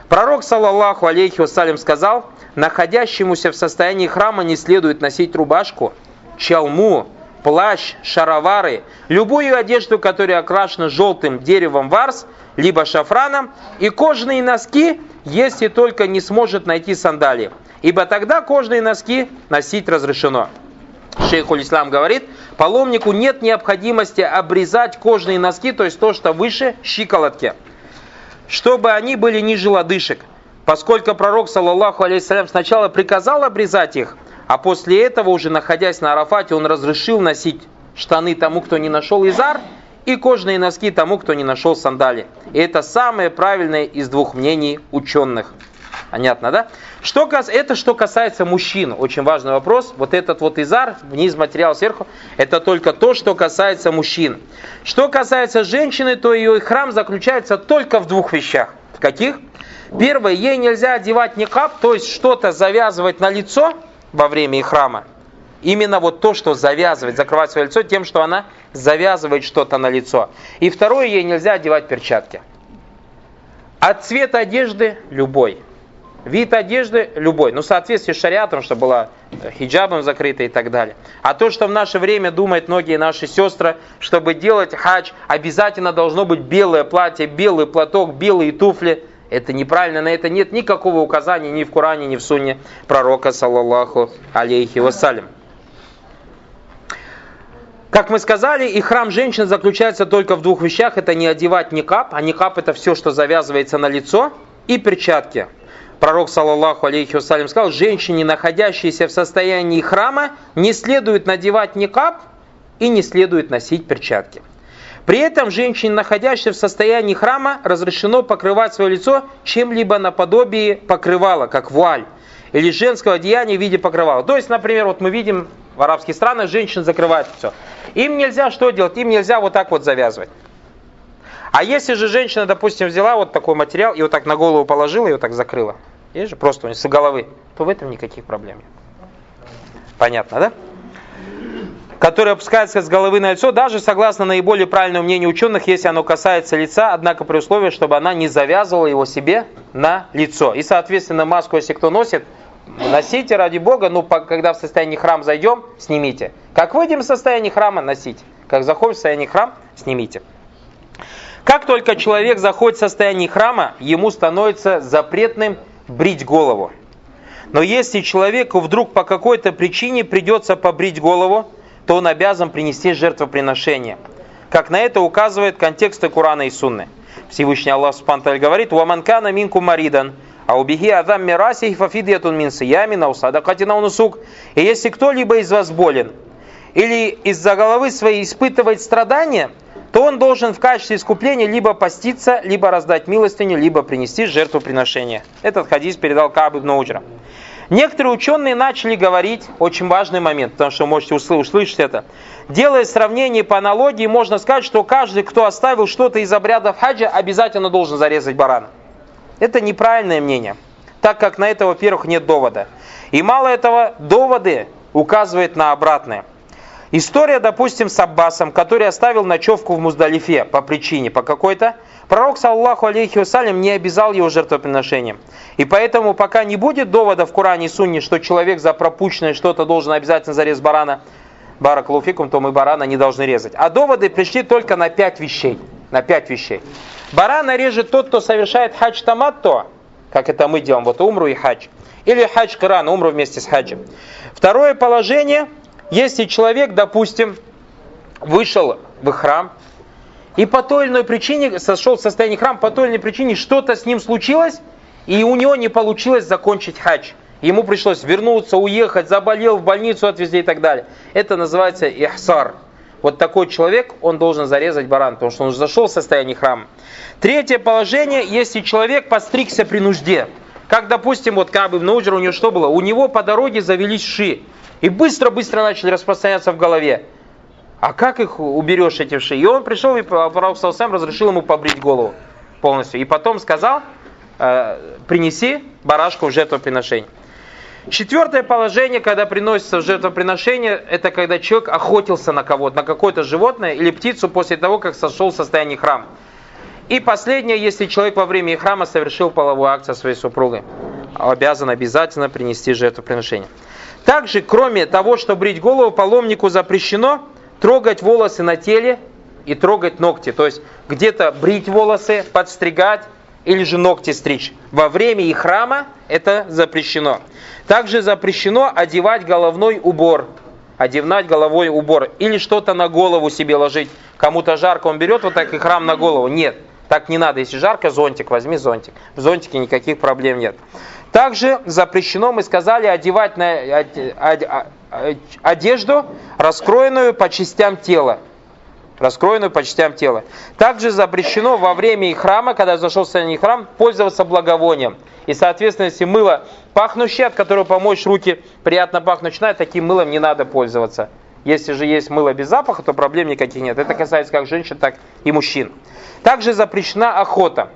Пророк, саллаллаху алейхи вассалям, сказал, находящемуся в состоянии храма не следует носить рубашку, чалму, плащ, шаровары, любую одежду, которая окрашена желтым деревом варс, либо шафраном, и кожаные носки, если только не сможет найти сандалии. Ибо тогда кожаные носки носить разрешено. Шейх Ислам говорит, паломнику нет необходимости обрезать кожные носки, то есть то, что выше щиколотки, чтобы они были ниже лодыжек. Поскольку пророк, саллаллаху алейхиссалям, сначала приказал обрезать их, а после этого, уже находясь на Арафате, он разрешил носить штаны тому, кто не нашел изар, и кожаные носки тому, кто не нашел сандали. И это самое правильное из двух мнений ученых. Понятно, да? Что, это что касается мужчин. Очень важный вопрос. Вот этот вот изар, вниз материал сверху, это только то, что касается мужчин. Что касается женщины, то ее храм заключается только в двух вещах. В каких? Первое, ей нельзя одевать никап, то есть что-то завязывать на лицо во время храма. Именно вот то, что завязывает, закрывать свое лицо тем, что она завязывает что-то на лицо. И второе, ей нельзя одевать перчатки. От цвета одежды любой. Вид одежды любой. Ну, в соответствии с шариатом, чтобы была хиджабом закрыта и так далее. А то, что в наше время думают многие наши сестры, чтобы делать хадж, обязательно должно быть белое платье, белый платок, белые туфли. Это неправильно, на это нет никакого указания ни в Коране, ни в Сунне пророка, саллаллаху алейхи вассалям. Как мы сказали, и храм женщин заключается только в двух вещах. Это не одевать никап, а никап это все, что завязывается на лицо, и перчатки. Пророк, саллаллаху алейхи вассалям, сказал, женщине, находящейся в состоянии храма, не следует надевать никап и не следует носить перчатки. При этом женщине, находящейся в состоянии храма, разрешено покрывать свое лицо чем-либо наподобие покрывала, как вуаль, или женского одеяния в виде покрывала. То есть, например, вот мы видим в арабских странах женщин закрывают все. Им нельзя что делать? Им нельзя вот так вот завязывать. А если же женщина, допустим, взяла вот такой материал и вот так на голову положила и вот так закрыла, есть же просто с головы, то в этом никаких проблем нет. Понятно, да? Который опускается с головы на лицо, даже согласно наиболее правильному мнению ученых, если оно касается лица, однако при условии, чтобы она не завязывала его себе на лицо. И, соответственно, маску, если кто носит, носите ради Бога, ну, когда в состоянии храм зайдем, снимите. Как выйдем из состояния храма, носите. Как заходим в состояние храм, снимите. Как только человек заходит в состояние храма, ему становится запретным брить голову. Но если человеку вдруг по какой-то причине придется побрить голову, то он обязан принести жертвоприношение. Как на это указывает контексты Курана и Сунны. Всевышний Аллах Субтитры говорит, «Уаманкана минку маридан, а убеги адам мирасих фафидиятун мин сиями на усадакатина унусук». И если кто-либо из вас болен, или из-за головы своей испытывает страдания, то он должен в качестве искупления либо поститься, либо раздать милостыню, либо принести жертвоприношение. Этот хадис передал Каб ибн Уджра. Некоторые ученые начали говорить, очень важный момент, потому что вы можете услышать это. Делая сравнение по аналогии, можно сказать, что каждый, кто оставил что-то из обрядов хаджа, обязательно должен зарезать барана. Это неправильное мнение, так как на это, во-первых, нет довода. И мало этого, доводы указывают на обратное – История, допустим, с Аббасом, который оставил ночевку в Муздалифе по причине, по какой-то. Пророк, саллаху алейхи вассалям, не обязал его жертвоприношением. И поэтому, пока не будет довода в Коране и Сунне, что человек за пропущенное что-то должен обязательно зарезать барана, баракалуфикум, то мы барана не должны резать. А доводы пришли только на пять вещей. На пять вещей. Барана режет тот, кто совершает хадж таматто, как это мы делаем, вот умру и хадж. Или хадж Коран, умру вместе с хаджем. Второе положение – если человек, допустим, вышел в храм, и по той или иной причине сошел в состояние храма, по той или иной причине что-то с ним случилось, и у него не получилось закончить хадж. Ему пришлось вернуться, уехать, заболел, в больницу отвезли и так далее. Это называется ихсар. Вот такой человек, он должен зарезать баран, потому что он зашел в состояние храма. Третье положение, если человек постригся при нужде. Как, допустим, вот Каб ибн у него что было? У него по дороге завелись ши. И быстро-быстро начали распространяться в голове. А как их уберешь, эти вши? И он пришел, и пророк сам разрешил ему побрить голову полностью. И потом сказал, э, принеси барашку в жертвоприношение. Четвертое положение, когда приносится в жертвоприношение, это когда человек охотился на кого-то, на какое-то животное или птицу после того, как сошел в состояние храма. И последнее, если человек во время храма совершил половую акцию своей супругой, обязан обязательно принести жертвоприношение. Также, кроме того, что брить голову, паломнику запрещено трогать волосы на теле и трогать ногти. То есть где-то брить волосы, подстригать или же ногти стричь. Во время их храма это запрещено. Также запрещено одевать головной убор. Одевать головой убор. Или что-то на голову себе ложить. Кому-то жарко, он берет вот так и храм на голову. Нет, так не надо. Если жарко, зонтик, возьми зонтик. В зонтике никаких проблем нет. Также запрещено, мы сказали, одевать на одежду, раскроенную по частям тела. раскроенную по частям тела. Также запрещено во время храма, когда зашел в состояние храм, пользоваться благовонием. И, соответственно, если мыло пахнущее, от которого помочь руки приятно пахнуть начинает, таким мылом не надо пользоваться. Если же есть мыло без запаха, то проблем никаких нет. Это касается как женщин, так и мужчин. Также запрещена охота.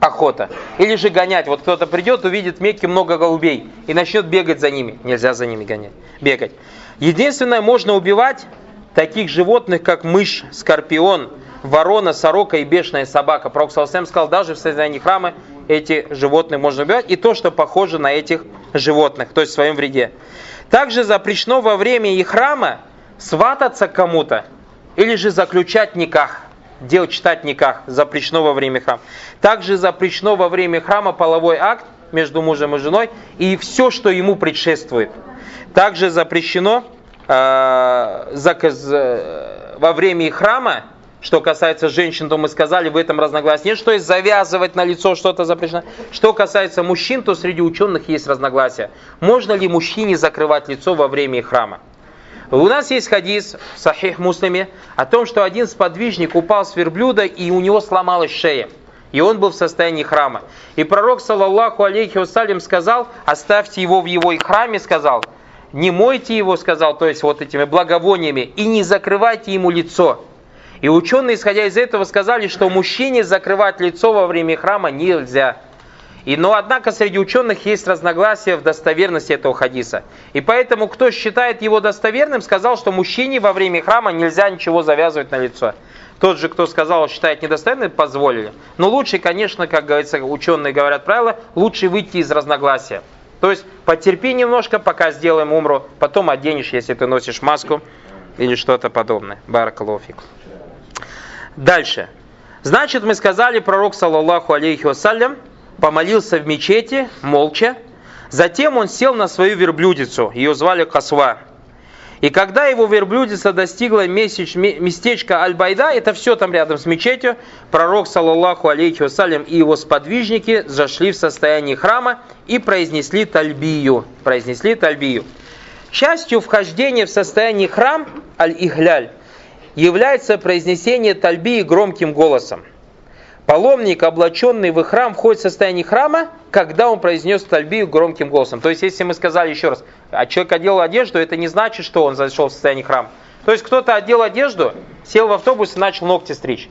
Охота. Или же гонять. Вот кто-то придет, увидит в Мекке много голубей и начнет бегать за ними. Нельзя за ними гонять. Бегать. Единственное, можно убивать таких животных, как мышь, скорпион, ворона, сорока и бешеная собака. Пророк Салсам сказал, даже в сознании храма эти животные можно убивать. И то, что похоже на этих животных, то есть в своем вреде. Также запрещено во время их храма свататься кому-то или же заключать никах. Делать, читать никах запрещено во время храма. Также запрещено во время храма половой акт между мужем и женой и все, что ему предшествует. Также запрещено э, заказ, э, во время храма, что касается женщин, то мы сказали, в этом разногласие нет, что есть завязывать на лицо что-то запрещено. Что касается мужчин, то среди ученых есть разногласия. Можно ли мужчине закрывать лицо во время храма? У нас есть хадис в Сахих Муслиме о том, что один сподвижник упал с верблюда и у него сломалась шея. И он был в состоянии храма. И пророк, саллаллаху алейхи вассалям, сказал, оставьте его в его храме, сказал, не мойте его, сказал, то есть вот этими благовониями, и не закрывайте ему лицо. И ученые, исходя из этого, сказали, что мужчине закрывать лицо во время храма нельзя. И, но, однако, среди ученых есть разногласия в достоверности этого хадиса. И поэтому, кто считает его достоверным, сказал, что мужчине во время храма нельзя ничего завязывать на лицо. Тот же, кто сказал, считает недостойным, позволили. Но лучше, конечно, как говорится, ученые говорят правило, лучше выйти из разногласия. То есть потерпи немножко, пока сделаем умру, потом оденешь, если ты носишь маску или что-то подобное. Баракалуфик. Дальше. Значит, мы сказали, пророк, саллаллаху алейхи вассалям, помолился в мечети, молча. Затем он сел на свою верблюдицу, ее звали Касва. И когда его верблюдица достигла местечка Аль-Байда, это все там рядом с мечетью, пророк, саллаллаху алейхи вассалям, и его сподвижники зашли в состояние храма и произнесли тальбию. Произнесли тальбию. Частью вхождения в состояние храм, аль-Ихляль, является произнесение тальбии громким голосом. Паломник, облаченный в храм, входит в состояние храма, когда он произнес тальбию громким голосом. То есть, если мы сказали еще раз, а человек одел одежду, это не значит, что он зашел в состояние храма. То есть, кто-то одел одежду, сел в автобус и начал ногти стричь.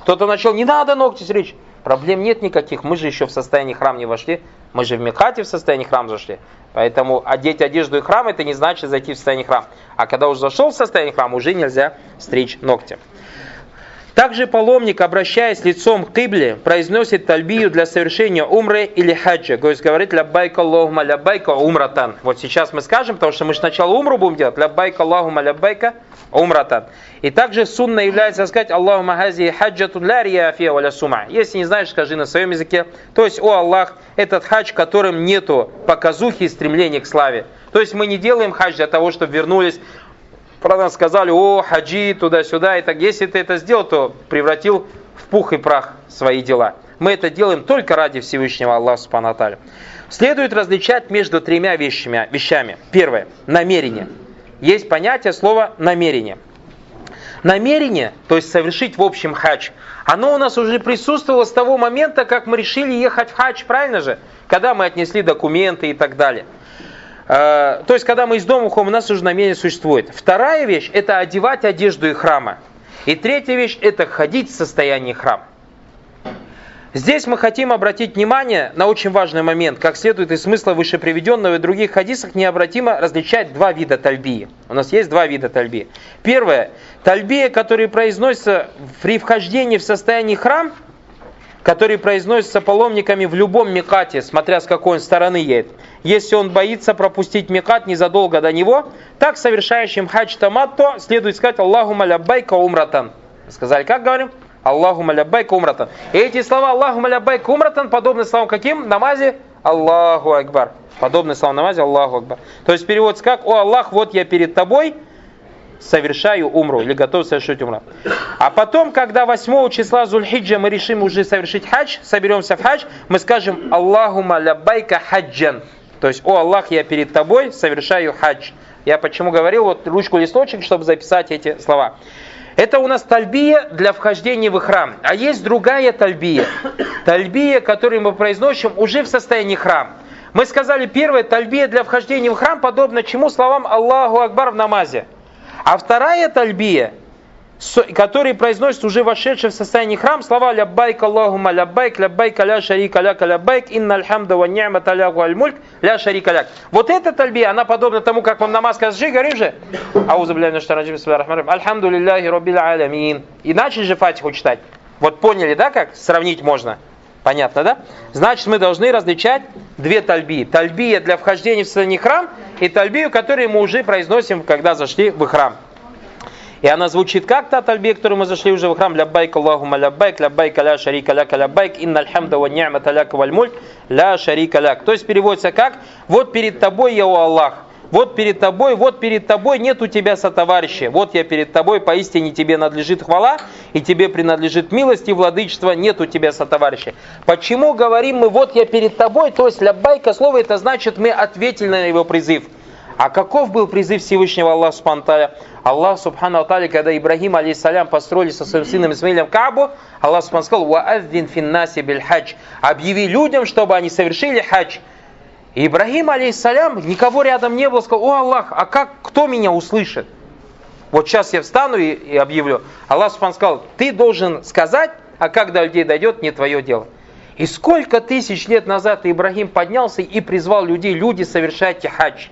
Кто-то начал, не надо ногти стричь. Проблем нет никаких, мы же еще в состоянии храм не вошли, мы же в Мехате в состоянии храм зашли. Поэтому одеть одежду и храм, это не значит зайти в состояние храм. А когда уже зашел в состояние храм, уже нельзя стричь ногти. Также паломник, обращаясь лицом к Кибле, произносит тальбию для совершения умры или хаджа. То есть говорит ляббайка Аллахума ляббайка умратан. Вот сейчас мы скажем, потому что мы сначала умру будем делать. Ляббайка Аллахума ляббайка умратан. И также сунна является сказать Аллахума хази хаджату ля рияфия валя сума. Если не знаешь, скажи на своем языке. То есть, о Аллах, этот хадж, которым нету показухи и стремления к славе. То есть мы не делаем хадж для того, чтобы вернулись Правда, сказали, о, хаджи, туда-сюда. И так, если ты это сделал, то превратил в пух и прах свои дела. Мы это делаем только ради Всевышнего Аллаха Субхану Следует различать между тремя вещами. вещами. Первое. Намерение. Есть понятие слова намерение. Намерение, то есть совершить в общем хадж, оно у нас уже присутствовало с того момента, как мы решили ехать в хадж, правильно же? Когда мы отнесли документы и так далее. Э, то есть, когда мы из дома уходим, у нас уже намерение существует. Вторая вещь – это одевать одежду и храма. И третья вещь – это ходить в состоянии храма. Здесь мы хотим обратить внимание на очень важный момент. Как следует из смысла выше приведенного и других хадисах, необратимо различать два вида тальбии. У нас есть два вида тальбии. Первое. Тальбия, который произносится при вхождении в состояние храм – который произносится паломниками в любом микате, смотря с какой он стороны едет. Если он боится пропустить микат незадолго до него, так совершающим хадж таматто следует сказать Аллаху малябайка умратан. Сказали, как говорим? Аллаху малябайка умратан. И эти слова Аллаху малябайка умратан подобны словам каким? Намазе Аллаху Акбар. Подобны словам намазе Аллаху Акбар. То есть переводится как, о Аллах, вот я перед тобой, совершаю умру или готов совершить умру. А потом, когда 8 числа Зульхиджа мы решим уже совершить хадж, соберемся в хадж, мы скажем Аллахума лябайка хаджан. То есть, о Аллах, я перед тобой совершаю хадж. Я почему говорил, вот ручку листочек, чтобы записать эти слова. Это у нас тальбия для вхождения в храм. А есть другая тальбия. Тальбия, которую мы произносим уже в состоянии храма. Мы сказали, первая тальбия для вхождения в храм подобно чему словам Аллаху Акбар в намазе. А вторая тальбия – который произносит уже вошедший в состояние храм слова «Ляббайк Аллахума ляббайк, ляббайк ля шарика ляка ляббайк, инна альхамда ва ни'мата лягу аль мульк, ля шарика ляк». Вот эта тальбия, она подобна тому, как вам намаз скажи, говорим же «Аузу бля штараджим рахмарим, альхамду лилляхи роббил алямин». И начали же фатиху читать. Вот поняли, да, как сравнить можно? Понятно, да? Значит, мы должны различать две тальбии. Тальбия для вхождения в состояние храм и тальбию, которую мы уже произносим, когда зашли в храм. И она звучит как та тальбия, которую мы зашли уже в храм. Ляббайк Аллахума ляббайк, ляббайк ля шарика ляка ляббайк, инна альхамда ва ни'мата ляка валь мульк, ля шарика ляк. То есть переводится как «Вот перед тобой я, о Аллах, вот перед тобой, вот перед тобой нет у тебя сотоварища. Вот я перед тобой, поистине тебе надлежит хвала, и тебе принадлежит милость и владычество, нет у тебя сотоварища. Почему говорим мы, вот я перед тобой, то есть ляббайка, слово это значит, мы ответили на его призыв. А каков был призыв Всевышнего Аллаха Субхану Аллах Субхану Атали, когда Ибрагим, алейсалям, построили со своим сыном Исмаилем Кабу, Аллах Субхану сказал, «Вааддин финнаси биль хадж» Объяви людям, чтобы они совершили хадж. И Ибрагим, алейсалям, никого рядом не было, сказал, «О Аллах, а как, кто меня услышит?» Вот сейчас я встану и, и объявлю. Аллах Субхану сказал, ты должен сказать, а как до людей дойдет, не твое дело. И сколько тысяч лет назад Ибрагим поднялся и призвал людей, люди совершайте хадж.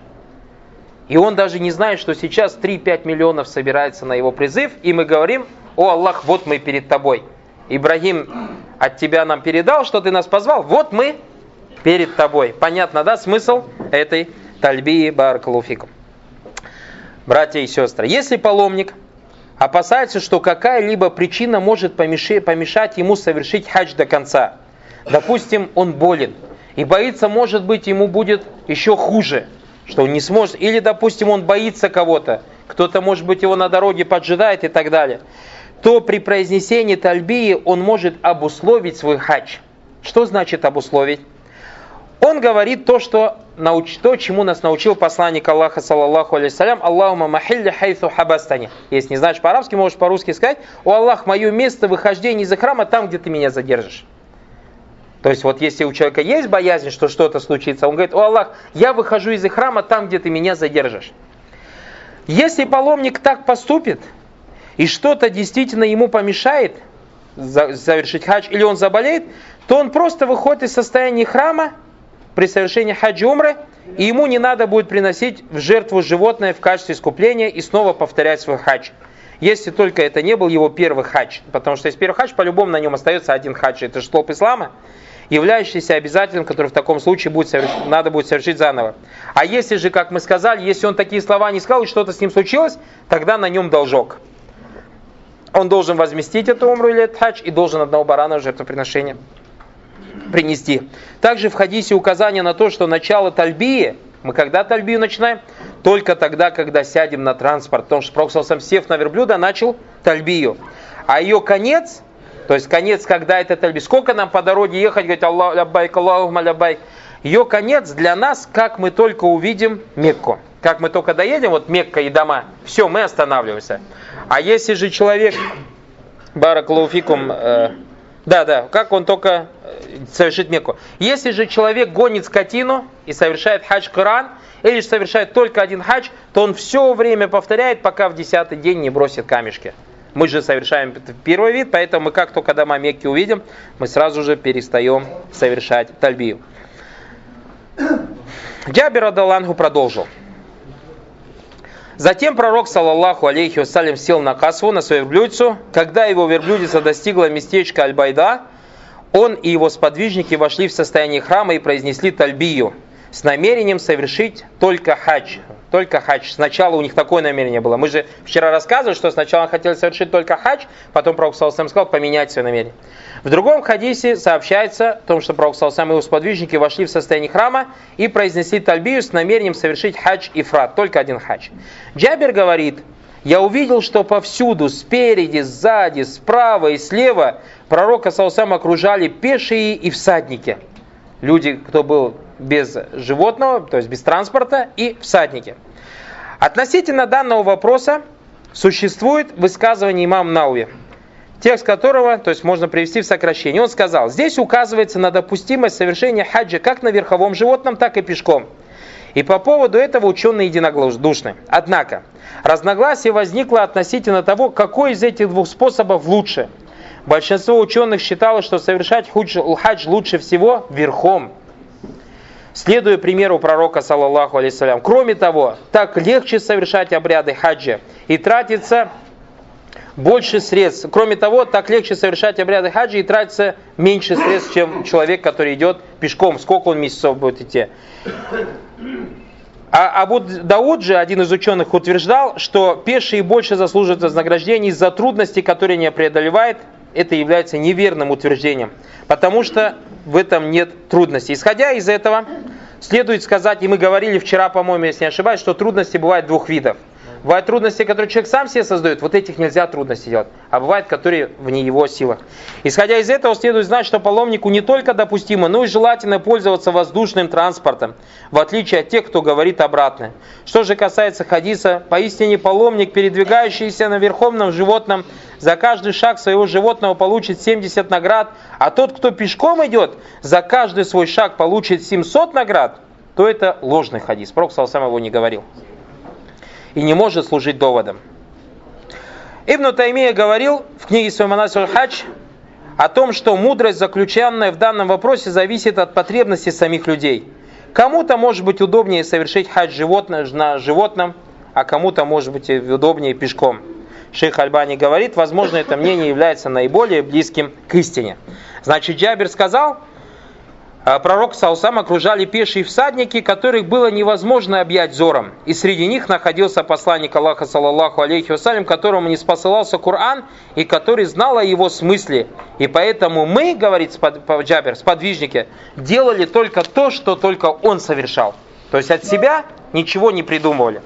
И он даже не знает, что сейчас 3-5 миллионов собирается на его призыв, и мы говорим, о Аллах, вот мы перед тобой. Ибрагим от тебя нам передал, что ты нас позвал, вот мы перед тобой. Понятно, да, смысл этой тальбии баракалуфикум. Братья и сестры, если паломник опасается, что какая-либо причина может помешать ему совершить хадж до конца, допустим, он болен, и боится, может быть, ему будет еще хуже – что он не сможет, или, допустим, он боится кого-то, кто-то, может быть, его на дороге поджидает и так далее, то при произнесении тальбии он может обусловить свой хадж. Что значит обусловить? Он говорит то, что науч, то, чему нас научил посланник Аллаха, саллаллаху алейсалям, Аллахума махилля хайθу хабастани. Если не знаешь по-арабски, можешь по-русски сказать, о Аллах, мое место выхождения из храма там, где ты меня задержишь. То есть вот если у человека есть боязнь, что что-то случится, он говорит, о Аллах, я выхожу из храма там, где ты меня задержишь. Если паломник так поступит, и что-то действительно ему помешает завершить хадж, или он заболеет, то он просто выходит из состояния храма при совершении хаджи умры, и ему не надо будет приносить в жертву животное в качестве искупления и снова повторять свой хадж. Если только это не был его первый хадж, потому что если первый хадж, по-любому на нем остается один хадж, это же столб ислама, являющийся обязательным, который в таком случае будет соверш... надо будет совершить заново. А если же, как мы сказали, если он такие слова не сказал и что-то с ним случилось, тогда на нем должок. Он должен возместить эту умру или этот хадж и должен одного барана в жертвоприношение принести. Также в хадисе указание на то, что начало тальбии, мы когда тальбию начинаем? Только тогда, когда сядем на транспорт. Потому что Пророк сам сев на верблюда, начал тальбию. А ее конец то есть конец, когда это тальби. Сколько нам по дороге ехать, говорить Аллах, лябайк, Аллаху лябайк. Ее конец для нас, как мы только увидим Мекку. Как мы только доедем, вот Мекка и дома, все, мы останавливаемся. А если же человек, Бараклауфикум, э, да, да, как он только э, совершит Мекку. Если же человек гонит скотину и совершает хадж Коран, или же совершает только один хадж, то он все время повторяет, пока в десятый день не бросит камешки. Мы же совершаем первый вид, поэтому мы как только дома Мекки увидим, мы сразу же перестаем совершать тальбию. <coughs> Джабир Адалангу продолжил. Затем пророк, саллаллаху алейхи вассалям, сел на касву, на свою верблюдицу. Когда его верблюдица достигла местечка Аль-Байда, он и его сподвижники вошли в состояние храма и произнесли тальбию с намерением совершить только хадж, только хадж. Сначала у них такое намерение было. Мы же вчера рассказывали, что сначала хотели совершить только хадж, потом Пророк Салсам сказал поменять свое намерение. В другом хадисе сообщается о том, что Пророк Салсам и его сподвижники вошли в состояние храма и произнесли тальбию с намерением совершить хадж и фрат, только один хадж. Джабер говорит, я увидел, что повсюду, спереди, сзади, справа и слева пророка Салсам окружали пешие и всадники. Люди, кто был без животного, то есть без транспорта, и всадники. Относительно данного вопроса существует высказывание имам Науи, текст которого, то есть можно привести в сокращение. Он сказал, здесь указывается на допустимость совершения хаджа как на верховом животном, так и пешком. И по поводу этого ученые единодушны. Однако, разногласие возникло относительно того, какой из этих двух способов лучше. Большинство ученых считало, что совершать хадж лучше всего верхом, следуя примеру пророка, саллаллаху алейсалям. Кроме того, так легче совершать обряды хаджа и тратится больше средств. Кроме того, так легче совершать обряды хаджа и тратится меньше средств, чем человек, который идет пешком. Сколько он месяцев будет идти. А Абу Дауд же, один из ученых, утверждал, что пешие больше заслуживают вознаграждений из-за трудностей, которые не преодолевает. Это является неверным утверждением, потому что в этом нет трудностей. Исходя из этого, следует сказать, и мы говорили вчера, по-моему, если не ошибаюсь, что трудности бывают двух видов – Бывают трудности, которые человек сам себе создает, вот этих нельзя трудности делать. А бывают, которые вне его силах. Исходя из этого, следует знать, что паломнику не только допустимо, но и желательно пользоваться воздушным транспортом, в отличие от тех, кто говорит обратное. Что же касается хадиса, поистине паломник, передвигающийся на верховном животном, за каждый шаг своего животного получит 70 наград, а тот, кто пешком идет, за каждый свой шаг получит 700 наград, то это ложный хадис. Пророк сам его не говорил и не может служить доводом. Ибн Таймия говорил в книге своей Манасиль Хадж о том, что мудрость, заключенная в данном вопросе, зависит от потребностей самих людей. Кому-то может быть удобнее совершить хадж животное, на животном, а кому-то может быть удобнее пешком. Шейх Альбани говорит, возможно, это мнение является наиболее близким к истине. Значит, Джабер сказал, пророк Саусам окружали пешие всадники, которых было невозможно объять взором. И среди них находился посланник Аллаха, саллаллаху алейхи вассалям, которому не спосылался Коран, и который знал о его смысле. И поэтому мы, говорит Джабер, сподвижники, делали только то, что только он совершал. То есть от себя ничего не придумывали.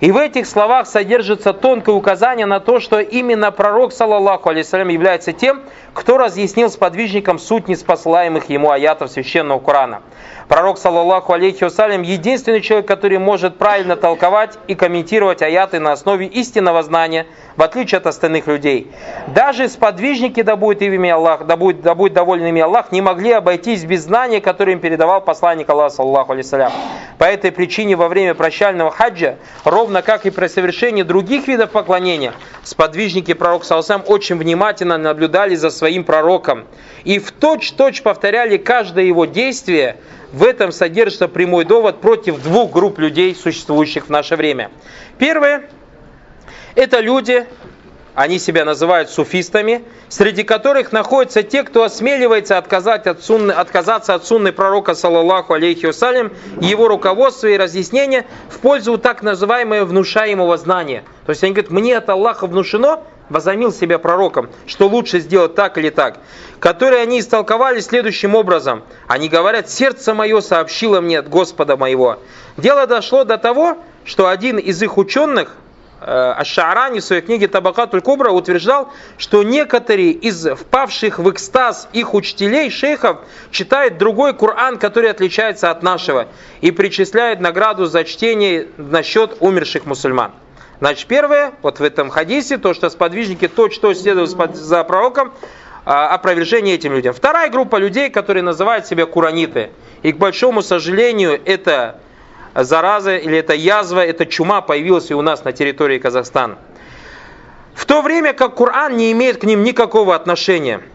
И в этих словах содержится тонкое указание на то, что именно пророк, саллаллаху алейсалям, является тем, кто разъяснил сподвижникам суть неспосылаемых ему аятов священного Корана. Пророк, саллаллаху алейхи вассалям, единственный человек, который может правильно толковать и комментировать аяты на основе истинного знания, в отличие от остальных людей. Даже сподвижники, да будет ими Аллах, да будет, да будет доволен ими Аллах, не могли обойтись без знания, которое им передавал посланник Аллаха, саллаллаху алейсалям. По этой причине во время прощального хаджа, ровно как и при совершении других видов поклонения, сподвижники пророка Салсам очень внимательно наблюдали за своим пророком и в точь-точь повторяли каждое его действие, в этом содержится прямой довод против двух групп людей, существующих в наше время. Первое – это люди, они себя называют суфистами, среди которых находятся те, кто осмеливается отказать от сунны, отказаться от сунны пророка, саллаллаху алейхи вассалям, его руководства и разъяснения в пользу так называемого внушаемого знания. То есть они говорят, мне от Аллаха внушено, возомнил себя пророком, что лучше сделать так или так, которые они истолковали следующим образом. Они говорят, сердце мое сообщило мне от Господа моего. Дело дошло до того, что один из их ученых, э, Аш-Шаарани в своей книге Табакатуль Кубра утверждал, что некоторые из впавших в экстаз их учителей, шейхов, читают другой Коран, который отличается от нашего, и причисляют награду за чтение на счет умерших мусульман. Значит, первое, вот в этом хадисе, то, что сподвижники то, что следуют за пророком, а, опровержение этим людям. Вторая группа людей, которые называют себя кураниты. И, к большому сожалению, это зараза или это язва, это чума появилась и у нас на территории Казахстана. В то время как Коран не имеет к ним никакого отношения –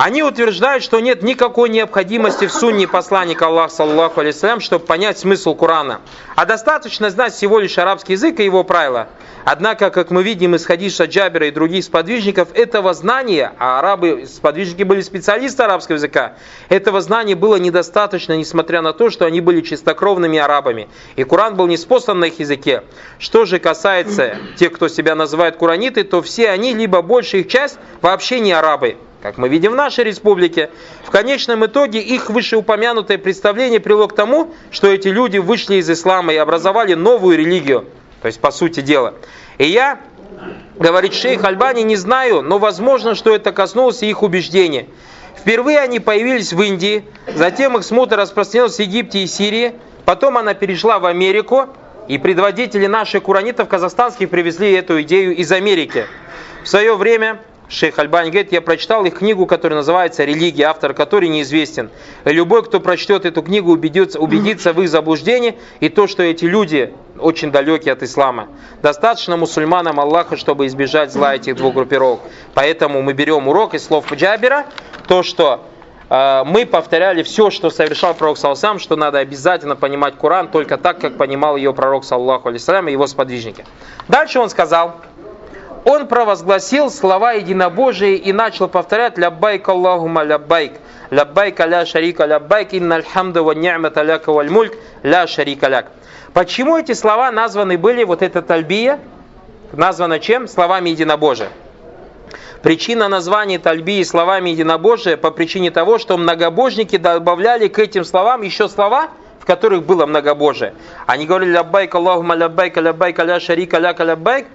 они утверждают, что нет никакой необходимости в сунне посланника Аллаха, саллаху алейсалям, чтобы понять смысл Корана. А достаточно знать всего лишь арабский язык и его правила. Однако, как мы видим из хадиса Джабера и других сподвижников, этого знания, а арабы, сподвижники были специалисты арабского языка, этого знания было недостаточно, несмотря на то, что они были чистокровными арабами. И Коран был не спослан на их языке. Что же касается тех, кто себя называет кураниты, то все они, либо большая их часть, вообще не арабы как мы видим в нашей республике, в конечном итоге их вышеупомянутое представление привело к тому, что эти люди вышли из ислама и образовали новую религию, то есть по сути дела. И я, говорит шейх Альбани, не знаю, но возможно, что это коснулось их убеждения. Впервые они появились в Индии, затем их смута распространилась в Египте и Сирии, потом она перешла в Америку, И предводители наших куранитов казахстанских привезли эту идею из Америки. В свое время шейх Альбани говорит, я прочитал их книгу, которая называется «Религия», автор которой неизвестен. Любой, кто прочтет эту книгу, убедится, убедится в их заблуждении и то, что эти люди очень далекие от ислама. Достаточно мусульманам Аллаха, чтобы избежать зла этих двух группировок. Поэтому мы берем урок из слов Джабера, то, что э, мы повторяли все, что совершал пророк Салсам, что надо обязательно понимать Коран только так, как понимал ее пророк Саллаху алейсалям и его сподвижники. Дальше он сказал, он провозгласил слова единобожия и начал повторять «Ляббайк Аллахума ляббайк». Ляббайк ля шарика ляббайк, инна альхамда ва ни'мата ляка валь мульк, ля шарика ляк. Почему эти слова названы были, вот эта тальбия, названа чем? Словами единобожия. Причина названия тальбии словами единобожия по причине того, что многобожники добавляли к этим словам еще слова, в которых было многобожие. Они говорили «Ляббайк Аллахума ляббайк, ляббайк ля шарика ляка ляббайк»,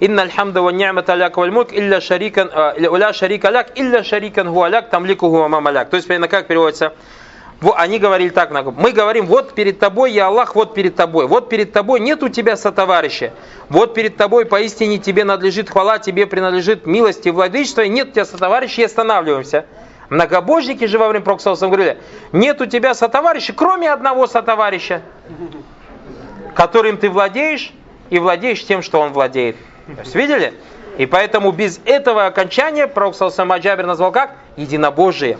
Инна альхамда ва ни'мата ляк валь мульк илля шарикан ля шарика ляк илля шарикан гуа ляк тамлику гуа мама ляк. То есть, как переводится? Они говорили так, мы говорим, вот перед тобой, я Аллах, вот перед тобой. Вот перед тобой нет у тебя сотоварища. Вот перед тобой поистине тебе надлежит хвала, тебе принадлежит милость и владычество, и нет у тебя сотоварища, и останавливаемся. Многобожники же во время Проксауса говорили, нет у тебя сотоварища, кроме одного сотоварища, которым ты владеешь, и владеешь тем, что он владеет. То есть, видели? И поэтому без этого окончания пророк Салсама Джабер назвал как? Единобожие.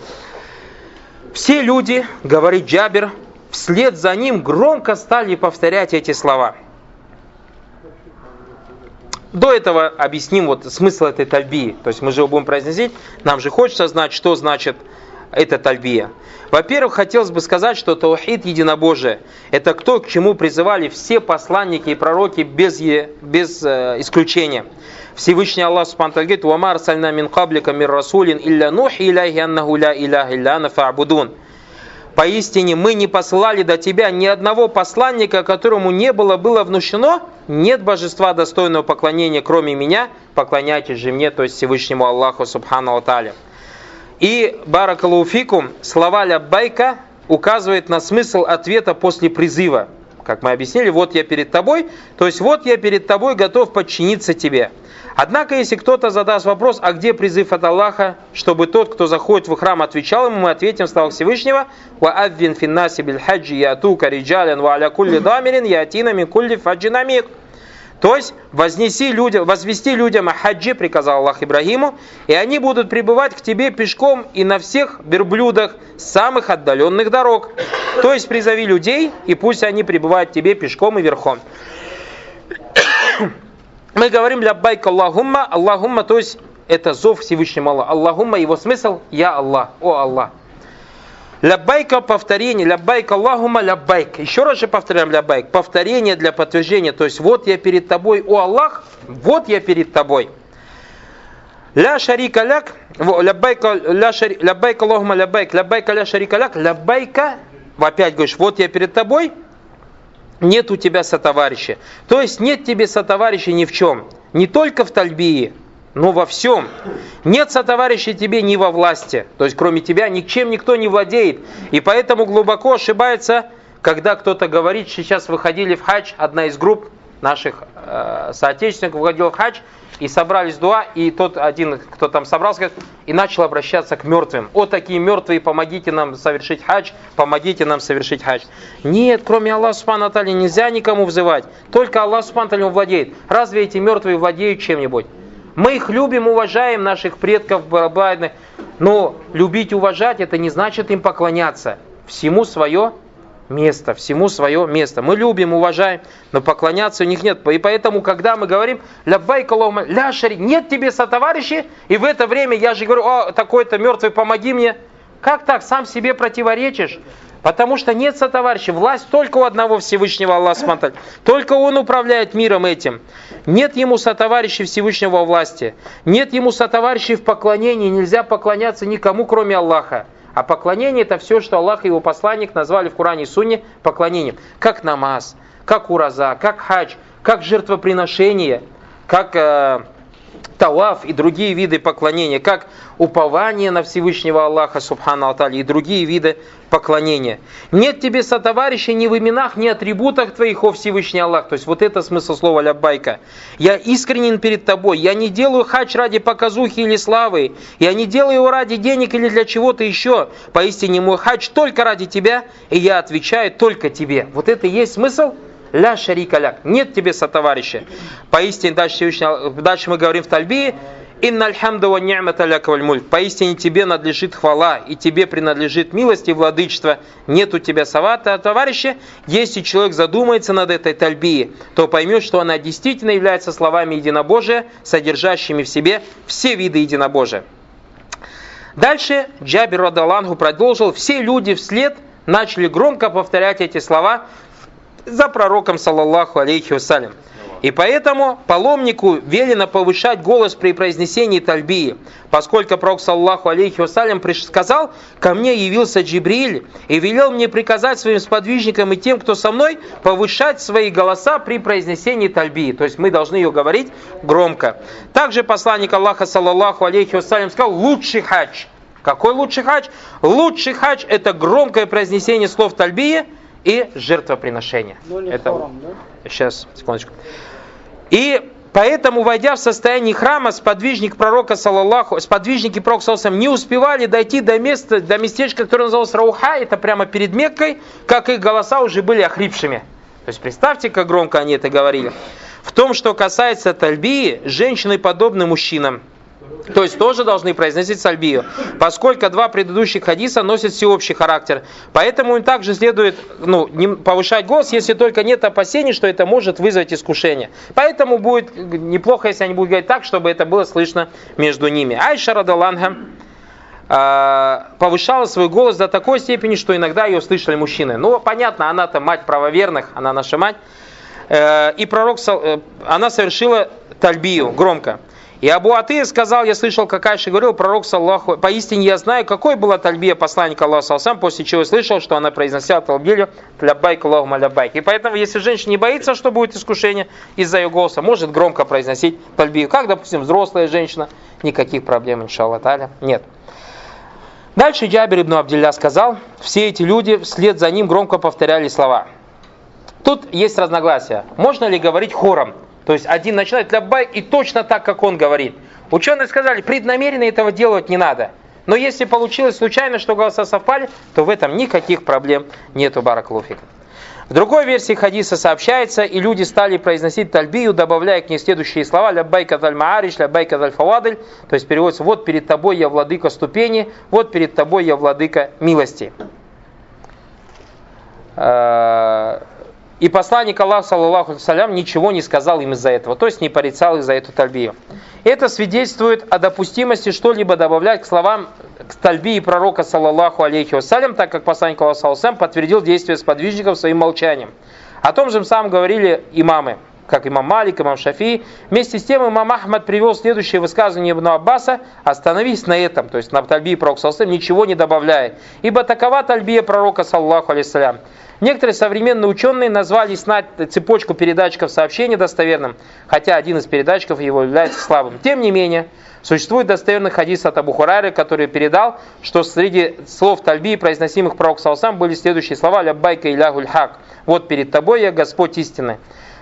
Все люди, говорит Джабер, вслед за ним громко стали повторять эти слова. До этого объясним вот смысл этой тальбии. То есть мы же его будем произносить. Нам же хочется знать, что значит эта тальбия. Во-первых, хотелось бы сказать, что таухид единобожие – это то, к чему призывали все посланники и пророки без, без э, исключения. Всевышний Аллах Субхану говорит, «Вамар сальна мин каблика мир расулин илля нухи иляхи аннаху ля иляха илля фа'будун». Поистине мы не посылали до тебя ни одного посланника, которому не было было внушено, нет божества достойного поклонения, кроме меня, поклоняйтесь же мне, то есть Всевышнему Аллаху Субхану Аталя. И баракалуфикум, слова ляббайка указывает на смысл ответа после призыва. Как мы объяснили, вот я перед тобой, то есть вот я перед тобой готов подчиниться тебе. Однако, если кто-то задаст вопрос, а где призыв от Аллаха, чтобы тот, кто заходит в храм, отвечал ему, мы ответим слова Всевышнего, «Ва финнаси биль хаджи ятука риджален ва аля кулли дамирин ятина ми кулли фаджинамик». То есть вознеси людям, возвести людям о хаджи, приказал Аллах Ибрагиму, и они будут пребывать к тебе пешком и на всех верблюдах самых отдаленных дорог. То есть призови людей, и пусть они пребывают к тебе пешком и верхом. Мы говорим ляббайк Аллахумма, Аллахумма, то есть это зов Всевышнему Аллаху. Аллахумма, его смысл, я Аллах, о Аллах. Ляббайка повторение, ляббайк Аллахума ляббайк. Еще раз же повторяем ляббайк. Повторение для подтверждения. То есть вот я перед тобой, о Аллах, вот я перед тобой. Ля шарика ляк, ляббайка, ля шари, ляббайка Аллахума ляббайк, ляббайка ля шарика ляк, ляббайка, опять говоришь, вот я перед тобой, нет у тебя сотоварища. То есть нет тебе сотоварища ни в чем. Не только в тальбии, но во всем. Нет сотоварища тебе ни во власти. То есть кроме тебя ничем никто не владеет. И поэтому глубоко ошибается, когда кто-то говорит, сейчас выходили в хадж, одна из групп наших э, соотечественников выходила в хадж, и собрались дуа, и тот один, кто там собрался, и начал обращаться к мертвым. О, такие мертвые, помогите нам совершить хадж, помогите нам совершить хадж. Нет, кроме Аллаха Субхану нельзя никому взывать. Только Аллах Субхану владеет. Разве эти мертвые владеют чем-нибудь? Мы их любим, уважаем, наших предков, барабайных. Но любить, уважать, это не значит им поклоняться. Всему свое место, всему свое место. Мы любим, уважаем, но поклоняться у них нет. И поэтому, когда мы говорим, ляббай колома, ляшари, нет тебе сотоварищи, и в это время я же говорю, о, такой-то мертвый, помоги мне. Как так, сам себе противоречишь? Потому что нет сотоварища. Власть только у одного Всевышнего Аллаха Сманталь. Только Он управляет миром этим. Нет ему сотоварищей Всевышнего власти. Нет ему сотоварищей в поклонении. Нельзя поклоняться никому, кроме Аллаха. А поклонение это все, что Аллах и его посланник назвали в Коране и Сунне поклонением. Как намаз, как ураза, как хадж, как жертвоприношение, как э, таваф и другие виды поклонения, как упование на Всевышнего Аллаха, Субхану Атали, и другие виды поклонения. Нет тебе сотоварища ни в именах, ни атрибутах твоих, о Всевышний Аллах. То есть вот это смысл слова ляббайка. Я искренен перед тобой. Я не делаю хач ради показухи или славы. Я не делаю его ради денег или для чего-то еще. Поистине мой хач только ради тебя, и я отвечаю только тебе. Вот это и есть смысл Ля шарика ляк. Нет тебе сотоварища. Поистине, дальше, дальше мы говорим в Тальбии, Инна альхамду ва ни'мата ляка мульк. Поистине тебе надлежит хвала, и тебе принадлежит милость и владычество. Нет у тебя совата товарища. Если человек задумается над этой тальбией, то поймет, что она действительно является словами единобожия, содержащими в себе все виды единобожия. Дальше Джабир Радалангу продолжил. Все люди вслед начали громко повторять эти слова, за пророком, саллаллаху алейхи вассалям. И поэтому паломнику велено повышать голос при произнесении тальбии, поскольку пророк, саллаху алейхи вассалям, сказал, ко мне явился Джибриль и велел мне приказать своим сподвижникам и тем, кто со мной, повышать свои голоса при произнесении тальбии. То есть мы должны ее говорить громко. Также посланник Аллаха, саллаллаху алейхи вассалям, сказал, лучший хадж. Какой лучший хадж? Лучший хадж это громкое произнесение слов тальбии – и жертвоприношение. Это хором, да? сейчас, секундочку. И поэтому, войдя в состояние храма, сподвижник пророка, саллаллаху, сподвижники пророка, саллаллаху, не успевали дойти до места, до местечка, которое называлось Рауха, это прямо перед Меккой, как их голоса уже были охрипшими. То есть представьте, как громко они это говорили. В том, что касается тальбии, женщины подобны мужчинам. То есть тоже должны произносить сальбию, поскольку два предыдущих хадиса носят всеобщий характер. Поэтому им также следует ну, повышать голос, если только нет опасений, что это может вызвать искушение. Поэтому будет неплохо, если они будут говорить так, чтобы это было слышно между ними. Айша Радаланга э, повышала свой голос до такой степени, что иногда ее слышали мужчины. Ну, понятно, она-то мать правоверных, она наша мать. Э, и пророк, э, она совершила тальбию громко. И Абу Аты сказал, я слышал, как Айша говорил, пророк, саллаху, поистине я знаю, какой была тальбия посланника Аллаха сам, после чего слышал, что она произносила талбилю лябайк Аллаху лябайк. И поэтому, если женщина не боится, что будет искушение из-за ее голоса, может громко произносить тальбию. Как, допустим, взрослая женщина, никаких проблем, иншаллах нет. Дальше Джабир ибн Абдилля сказал, все эти люди вслед за ним громко повторяли слова. Тут есть разногласия. Можно ли говорить хором? То есть один начинает ляббайк и точно так, как он говорит. Ученые сказали, преднамеренно этого делать не надо. Но если получилось случайно, что голоса совпали, то в этом никаких проблем нету бараклуфик. В другой версии хадиса сообщается, и люди стали произносить тальбию, добавляя к ней следующие слова «Ляббайка даль маариш, ляббайка даль фавадль», то есть переводится «Вот перед тобой я владыка ступени, вот перед тобой я владыка милости». И посланник Аллаха, саллаллаху салям, ничего не сказал им из-за этого, то есть не порицал их за эту тальбию. Это свидетельствует о допустимости что-либо добавлять к словам к тальбии пророка, саллаллаху алейхи вассалям, так как посланник Аллаха, саллаллаху подтвердил действия сподвижников своим молчанием. О том же самом говорили имамы, как имам Малик, имам Шафи. Вместе с тем имам Ахмад привел следующее высказывание Ибн Аббаса, остановись на этом, то есть на тальбии пророка, саллаллаху ничего не добавляя. Ибо такова тальбия пророка, саллаллаху алейхи Некоторые современные ученые назвали снать цепочку передатчиков сообщения достоверным, хотя один из передатчиков его является слабым. Тем не менее, существует достоверный хадис от Абу Хурайры, который передал, что среди слов тальби, произносимых пророк Саусам, были следующие слова «Ляббайка илягуль хак» «Вот перед тобой я Господь истины».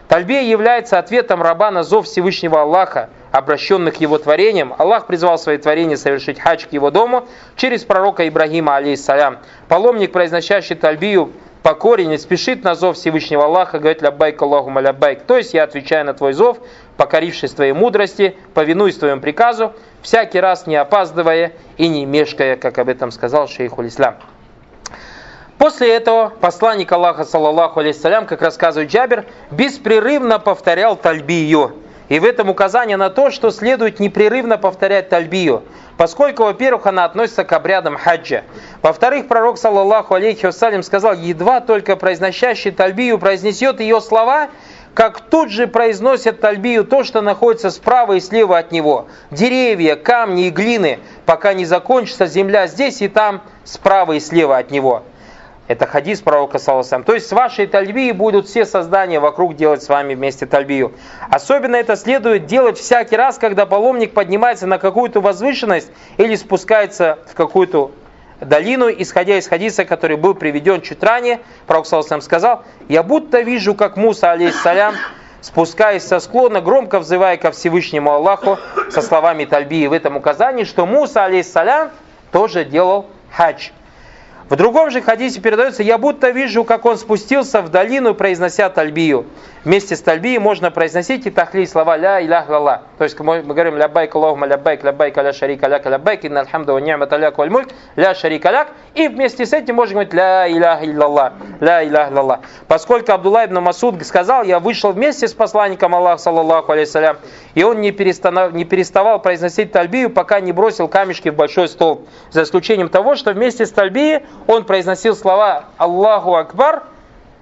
Тальбия является ответом раба на зов Всевышнего Аллаха, обращенных его творениям. Аллах призвал свои творения совершить хадж к его дому через пророка Ибрагима, алейхиссалям. Паломник, произносящий тальбию, покорен и спешит на зов Всевышнего Аллаха, говорит ляббайк Аллаху ляббайк. То есть я отвечаю на твой зов, покорившись твоей мудрости, повинуясь твоему приказу, всякий раз не опаздывая и не мешкая, как об этом сказал шейх Ислам. После этого посланник Аллаха, саллаллаху алейхиссалям, как рассказывает Джабер, беспрерывно повторял тальбию. И в этом указание на то, что следует непрерывно повторять тальбию, поскольку, во-первых, она относится к обрядам хаджа. Во-вторых, пророк, саллаллаху алейхи вассалям, сказал, едва только произносящий тальбию произнесет ее слова, как тут же произносят тальбию то, что находится справа и слева от него. Деревья, камни и глины, пока не закончится земля здесь и там, справа и слева от него. Это хадис пророка Саласам. То есть с вашей тальбией будут все создания вокруг делать с вами вместе тальбию. Особенно это следует делать всякий раз, когда паломник поднимается на какую-то возвышенность или спускается в какую-то долину, исходя из хадиса, который был приведен чуть ранее. Пророк Саласам сказал, «Я будто вижу, как Муса, алейхиссалям, спускаясь со склона, громко взывая ко Всевышнему Аллаху со словами тальбии в этом указании, что Муса, алейхиссалям, тоже делал хадж. В другом же хадисе передается, я будто вижу, как он спустился в долину, произнося тальбию. Вместе с тальбией можно произносить и тахли слова ля илях галла. То есть мы, говорим лябайк Аллахума лябайк лябайк ля шарика ляк лябайк инна альхамду ва ни'мат ляк валь мульк ля шарика ляк. И вместе с этим можно говорить ля илях иллаллах, ля илях иллаллах. Поскольку Абдулла ибн Масуд сказал, я вышел вместе с посланником Аллаха, саллаллаху алейхиссалям, и он не переставал, не переставал произносить тальбию, пока не бросил камешки в большой стол. За исключением того, что вместе с тальбией он произносил слова Аллаху Акбар,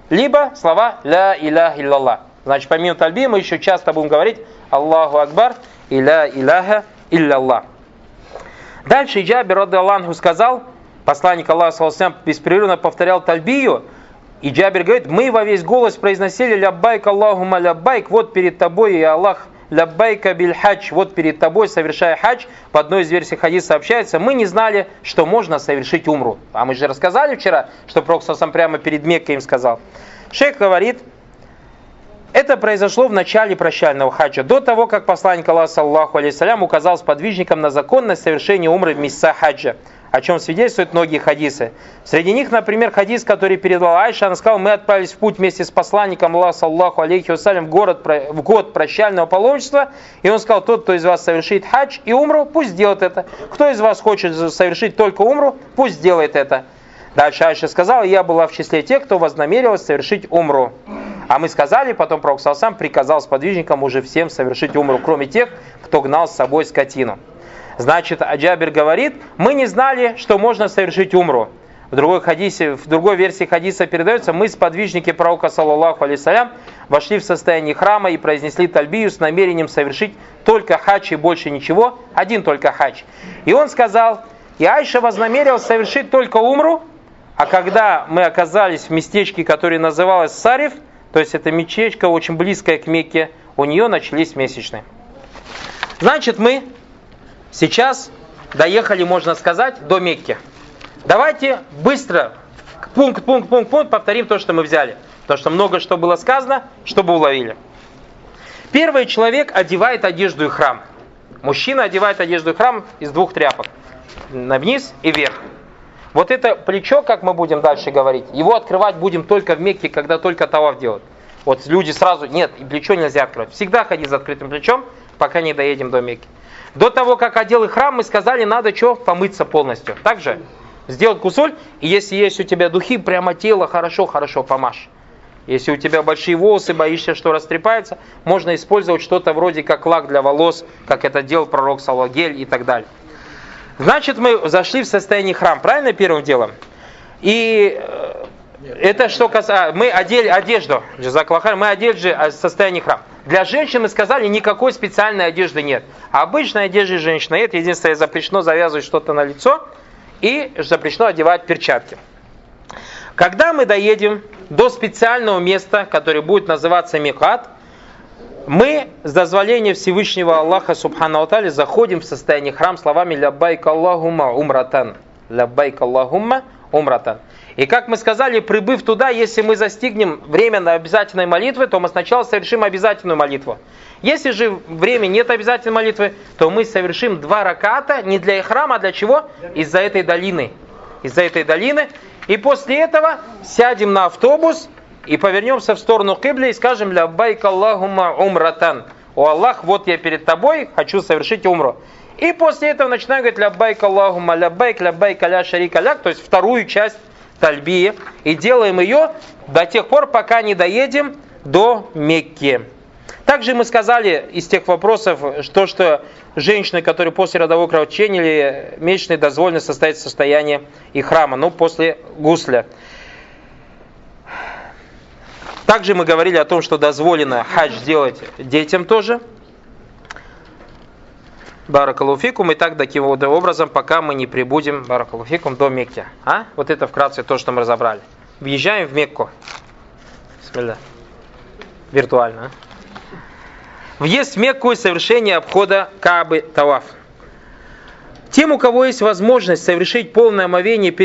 либо слова «Ля илях иллаллах». Значит, помимо тальби мы еще часто будем говорить Аллаху Акбар и «Ля иляха иллаллах». Дальше Джабир Аллаху сказал, посланник Аллаха саллаху беспрерывно повторял тальбию, и Джабир говорит, мы во весь голос произносили «Ляббайк Аллахума ляббайк», вот перед тобой и Аллах ляббайка биль хадж, вот перед тобой, совершая хадж, по одной из версий хадиса сообщается, мы не знали, что можно совершить умру. А мы же рассказали вчера, что Пророк сам прямо перед Меккой им сказал. Шейх говорит, это произошло в начале прощального хаджа, до того, как посланник Аллаха, саллаху алейсалям, указал сподвижникам на законность совершения умры в месяца хаджа, о чем свидетельствуют многие хадисы. Среди них, например, хадис, который передала Айша, она сказала, мы отправились в путь вместе с посланником Аллаха, саллаху алейхи вассалям, в, город, в год прощального паломничества, и он сказал, тот, кто из вас совершит хадж и умру, пусть сделает это. Кто из вас хочет совершить только умру, пусть сделает это. Дальше Айша сказала, я была в числе тех, кто вознамерилась совершить умру. А мы сказали, потом Пророк сам приказал сподвижникам уже всем совершить умру, кроме тех, кто гнал с собой скотину. Значит, Аджабир говорит, мы не знали, что можно совершить умру. В другой, хадисе, в другой версии хадиса передается, мы, сподвижники пророка, саллаллаху алейсалям, вошли в состояние храма и произнесли тальбию с намерением совершить только хадж и больше ничего, один только хадж. И он сказал, и Айша вознамерил совершить только умру, а когда мы оказались в местечке, которое называлось Сариф, то есть это мечечка очень близкая к Мекке, у нее начались месячные. Значит, мы сейчас доехали, можно сказать, до Мекки. Давайте быстро, пункт, пункт, пункт, пункт, повторим то, что мы взяли. Потому что много что было сказано, чтобы уловили. Первый человек одевает одежду и храм. Мужчина одевает одежду и храм из двух тряпок. На вниз и вверх. Вот это плечо, как мы будем дальше говорить, его открывать будем только в Мекке, когда только таваф делают. Вот люди сразу, нет, и плечо нельзя открывать. Всегда ходи с открытым плечом, пока не доедем до Мекки. До того, как одел и храм, мы сказали, надо что? Помыться полностью. Также сделать кусоль, и если есть у тебя духи, прямо тело хорошо-хорошо помажь. Если у тебя большие волосы, боишься, что растрепается, можно использовать что-то вроде как лак для волос, как это делал пророк Салагель и так далее. Значит, мы зашли в состояние храм, правильно, первым делом? И э, это что касается... Мы одели одежду, мы одели а, состояние храм. Для женщин мы сказали, никакой специальной одежды нет. Обычной одежды женщины нет. Единственное, запрещено завязывать что-то на лицо и запрещено одевать перчатки. Когда мы доедем до специального места, которое будет называться Микат, мы с дозволения Всевышнего Аллаха Субхану Атали заходим в состояние храм словами «Ляббайк Аллахумма умратан». «Ляббайк Аллахумма умратан». И как мы сказали, прибыв туда, если мы застигнем время на обязательной молитвы, то мы сначала совершим обязательную молитву. Если же время нет обязательной молитвы, то мы совершим два раката не для храма, а для чего? Из-за этой долины. Из-за этой долины. И после этого сядем на автобус и повернемся в сторону Кибли и скажем «Ляббайк Аллахума умратан». «О Аллах, вот я перед тобой, хочу совершить умру». И после этого начинаем говорить «Ляббайк Аллахума ляббайк, ляббайк аля шарика ляк», то есть вторую часть тальбии, и делаем ее до тех пор, пока не доедем до Мекки. Также мы сказали из тех вопросов, что, что женщины, которые после родового кровотечения или месячной дозволено состоять в состоянии и храма, ну, после гусля. Также мы говорили о том, что дозволено хадж делать детям тоже. Баракалуфикум. И так таким образом, пока мы не прибудем, Баракалуфикум, до Мекки. А? Вот это вкратце то, что мы разобрали. въезжаем в Мекку. Бисмилля. Виртуально. а? Въезд в Мекку и совершение обхода Каабы Таваф. Тем, у кого есть возможность совершить полное омовение в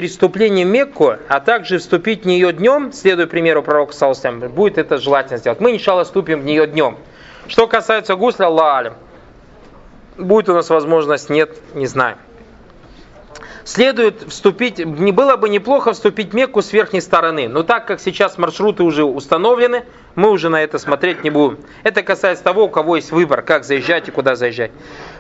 Мекку, а также вступить в нее днем, следуя примеру пророка Салсам, будет это желательно сделать. Мы, иншалла, вступим в нее днем. Что касается гусля, Аллах. Будет у нас возможность, нет, не знаю. Следует вступить, не было бы неплохо вступить в Мекку с верхней стороны, но так как сейчас маршруты уже установлены, мы уже на это смотреть не будем. Это касается того, у кого есть выбор, как заезжать и куда заезжать.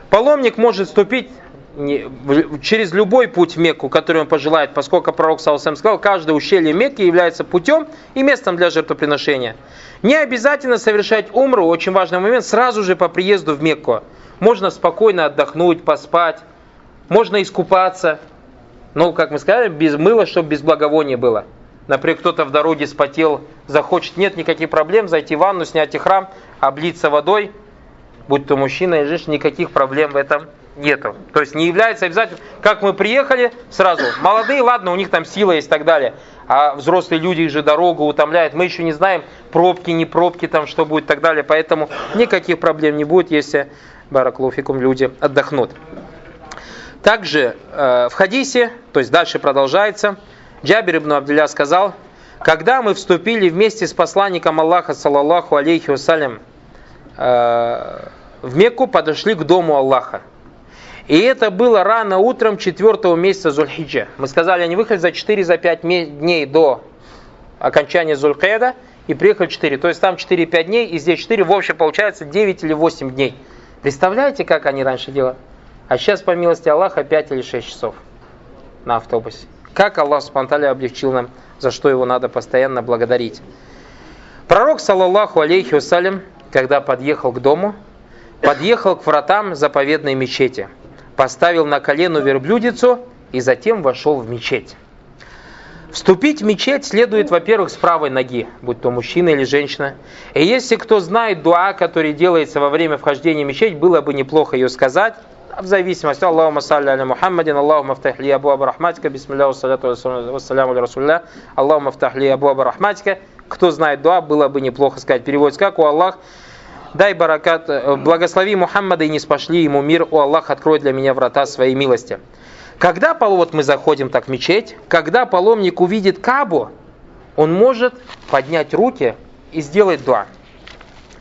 Паломник может вступить через любой путь в Мекку, который он пожелает, поскольку пророк Саусам сказал, каждое ущелье Мекки является путем и местом для жертвоприношения. Не обязательно совершать умру, очень важный момент, сразу же по приезду в Мекку. Можно спокойно отдохнуть, поспать, можно искупаться, ну, как мы сказали, без мыла, чтобы без благовония было. Например, кто-то в дороге спотел, захочет, нет никаких проблем, зайти в ванну, снять и храм, облиться водой, будь то мужчина или женщина, никаких проблем в этом нету. То есть не является обязательно, как мы приехали, сразу, молодые, ладно, у них там сила есть и так далее, а взрослые люди их же дорогу утомляют, мы еще не знаем, пробки, не пробки, там что будет и так далее, поэтому никаких проблем не будет, если, бараклуфикум, люди отдохнут. Также э, в хадисе, то есть дальше продолжается, Джабир ибн Абдулля сказал, когда мы вступили вместе с посланником Аллаха, саллаллаху алейхи вассалям, э, в Мекку, подошли к дому Аллаха. И это было рано утром четвертого месяца Зульхиджа. Мы сказали, они выехали за 4-5 дней до окончания Зулькеда и приехали 4. То есть там 4-5 дней и здесь 4. В общем получается 9 или 8 дней. Представляете, как они раньше делали? А сейчас, по милости Аллаха, 5 или 6 часов на автобусе. Как Аллах спонтанно облегчил нам, за что его надо постоянно благодарить. Пророк, саллаллаху алейхи вассалям, когда подъехал к дому, подъехал к вратам заповедной мечети, поставил на колено верблюдицу и затем вошел в мечеть. Вступить в мечеть следует, во-первых, с правой ноги, будь то мужчина или женщина. И если кто знает дуа, который делается во время вхождения в мечеть, было бы неплохо ее сказать, в зависимости. Аллахума салли аля Мухаммадин, Аллахума втахли абу абу рахматика, бисмилля вассаляту вассаляму расулля, Аллахума втахли абу абу рахматика. Кто знает дуа, было бы неплохо сказать. Переводится как у Аллах, дай баракат, э, благослови Мухаммада и не спошли ему мир, о Аллах, открой для меня врата своей милости. Когда вот мы заходим так в мечеть, когда паломник увидит Кабу, он может поднять руки и сделать дуа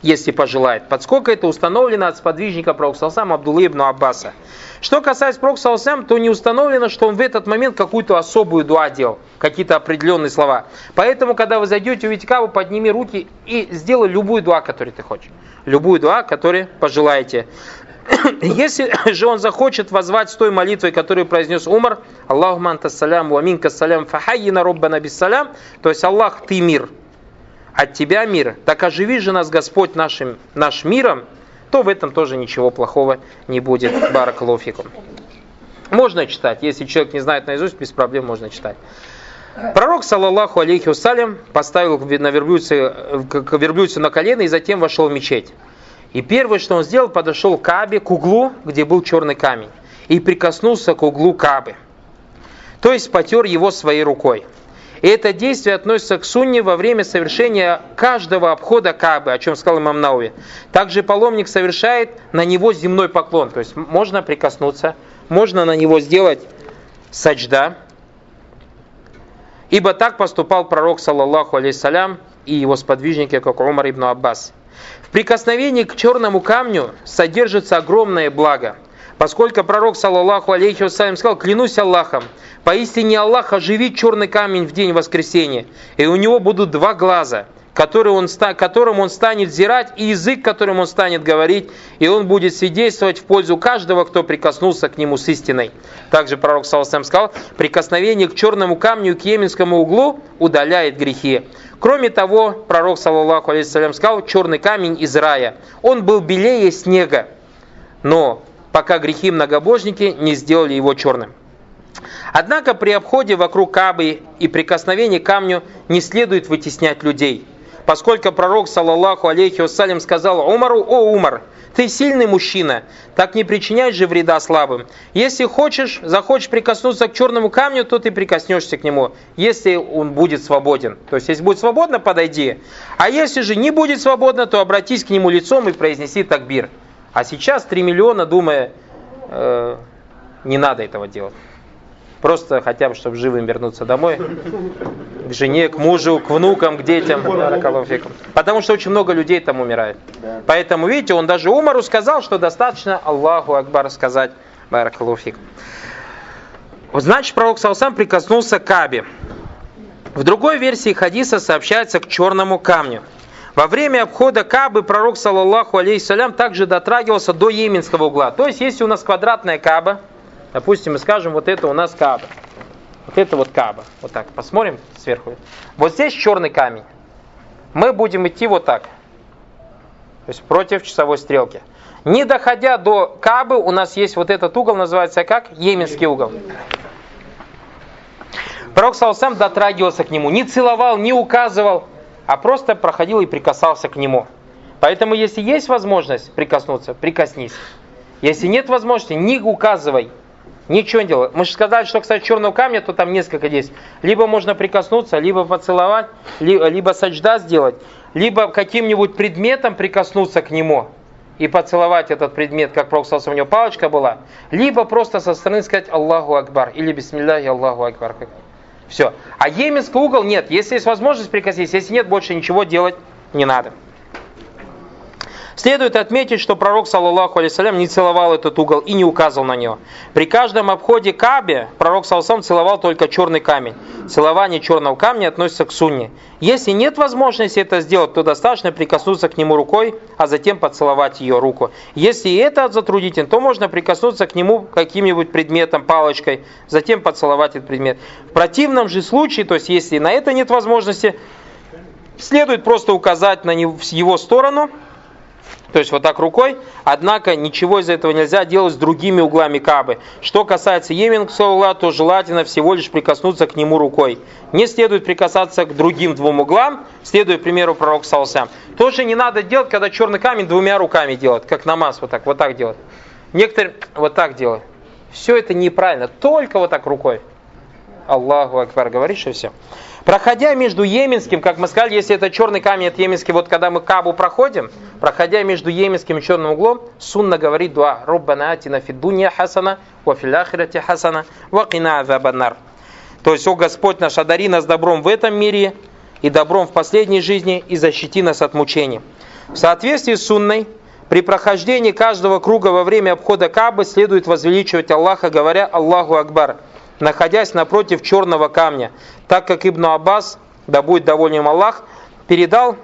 если пожелает. Подсколько это установлено от сподвижника Пророксалсам Абдуллы ибн Аббаса. Что касается Пророксалсам, то не установлено, что он в этот момент какую-то особую дуа делал, какие-то определенные слова. Поэтому, когда вы зайдете, увидите каву, подними руки и сделай любую дуа, которую ты хочешь. Любую дуа, которую пожелаете. <coughs> Если <coughs> же он захочет возвать с той молитвой, которую произнес Умар, Аллаху манта салям, ва минка салям, фахайина роббана биссалям, то есть Аллах, ты мир, от тебя мир, так оживи же нас Господь нашим, наш миром, то в этом тоже ничего плохого не будет. Баракалуфикум. Можно читать, если человек не знает наизусть, без проблем можно читать. Пророк, саллаллаху алейхи вассалям, поставил на верблюдце, к верблюдцу на колено и затем вошел в мечеть. И первое, что он сделал, подошел к Кабе, к углу, где был черный камень, и прикоснулся к углу Кабы. То есть потер его своей рукой. И это действие относится к сунне во время совершения каждого обхода Кабы, о чем сказал имам Науи. Также паломник совершает на него земной поклон. То есть можно прикоснуться, можно на него сделать саджда. Ибо так поступал пророк, саллаллаху алейсалям, и его сподвижники, как Умар ибн Аббас. В прикосновении к черному камню содержится огромное благо – Поскольку пророк, саллаллаху алейхи вассалям, сказал, клянусь Аллахом, поистине Аллах оживит черный камень в день воскресения, и у него будут два глаза, который он, которым он станет зирать, и язык, которым он станет говорить, и он будет свидетельствовать в пользу каждого, кто прикоснулся к нему с истиной. Также пророк Саласам сказал, прикосновение к черному камню, к еменскому углу удаляет грехи. Кроме того, пророк, саллаллаху алейхи сказал, черный камень из рая. Он был белее снега, но пока грехи многобожники не сделали его черным. Однако при обходе вокруг Кабы и прикосновении к камню не следует вытеснять людей. поскольку пророк, саллаллаху алейхи вассалям, сказал Умару, «О, Умар, ты сильный мужчина, так не причиняй же вреда слабым. Если хочешь, захочешь прикоснуться к черному камню, то ты прикоснешься к нему, если он будет свободен. То есть, если будет свободно, подойди. А если же не будет свободно, то обратись к нему лицом и произнеси такбир. А сейчас 3 миллиона, думая, э, не надо этого делать. Просто хотя бы, чтобы живым вернуться домой. К жене, к мужу, к внукам, к детям. Потому что очень много людей там умирает. Поэтому, видите, он даже Умару сказал, что достаточно Аллаху Акбар сказать. Баракалуфик. Значит, пророк Саусам прикоснулся к Кабе. В другой версии хадиса сообщается к черному камню. Во время обхода Кабы пророк, саллаллаху алейхиссалям, также дотрагивался до Йеменского угла. То есть, если у нас квадратная Каба, Допустим, мы скажем, вот это у нас Каба. Вот это вот Каба. Вот так. Посмотрим сверху. Вот здесь черный камень. Мы будем идти вот так. То есть против часовой стрелки. Не доходя до Кабы, у нас есть вот этот угол, называется как? Йеменский угол. Пророк Саусам дотрагивался к нему, не целовал, не указывал, а просто проходил и прикасался к нему. Поэтому, если есть возможность прикоснуться, прикоснись. Если нет возможности, не указывай, Ничего не делал. Мы же сказали, что, кстати, черного камня, то там несколько есть. Либо можно прикоснуться, либо поцеловать, либо, либо саджда сделать, либо каким-нибудь предметом прикоснуться к нему и поцеловать этот предмет, как Пророк у него палочка была, либо просто со стороны сказать Аллаху Акбар или Бисмилляхи Аллаху Акбар. Все. А Йеменский угол нет. Если есть возможность прикоснуться, если нет, больше ничего делать не надо. Следует отметить, что пророк, саллаллаху алейсалям, не целовал этот угол и не указывал на него. При каждом обходе Кабе пророк, саллаллаху целовал только черный камень. Целование черного камня относится к сунне. Если нет возможности это сделать, то достаточно прикоснуться к нему рукой, а затем поцеловать ее руку. Если это затруднительно, то можно прикоснуться к нему каким-нибудь предметом, палочкой, затем поцеловать этот предмет. В противном же случае, то есть если на это нет возможности, следует просто указать на него, в его сторону – то есть вот так рукой, однако ничего из этого нельзя делать с другими углами Кабы. Что касается Йеменского угла, то желательно всего лишь прикоснуться к нему рукой. Не следует прикасаться к другим двум углам, следуя примеру пророка Салсам. Тоже не надо делать, когда черный камень двумя руками делать, как намаз, вот так, вот так делать. Некоторые вот так делают. Все это неправильно, только вот так рукой. Аллаху Акбар, говоришь и все. Проходя между Йеменским, как мы сказали, если это черный камень от Йеменский, вот когда мы Кабу проходим, проходя между Йеменским и черным углом, сунна говорит дуа «Руббана атина фиддунья хасана, ва хасана, ва кина азабаннар». То есть, о Господь наш, одари нас добром в этом мире и добром в последней жизни и защити нас от мучений. В соответствии с сунной, при прохождении каждого круга во время обхода Кабы следует возвеличивать Аллаха, говоря «Аллаху Акбар», находясь напротив черного камня, так как Ибн Аббас, да будет доволен Аллах, передал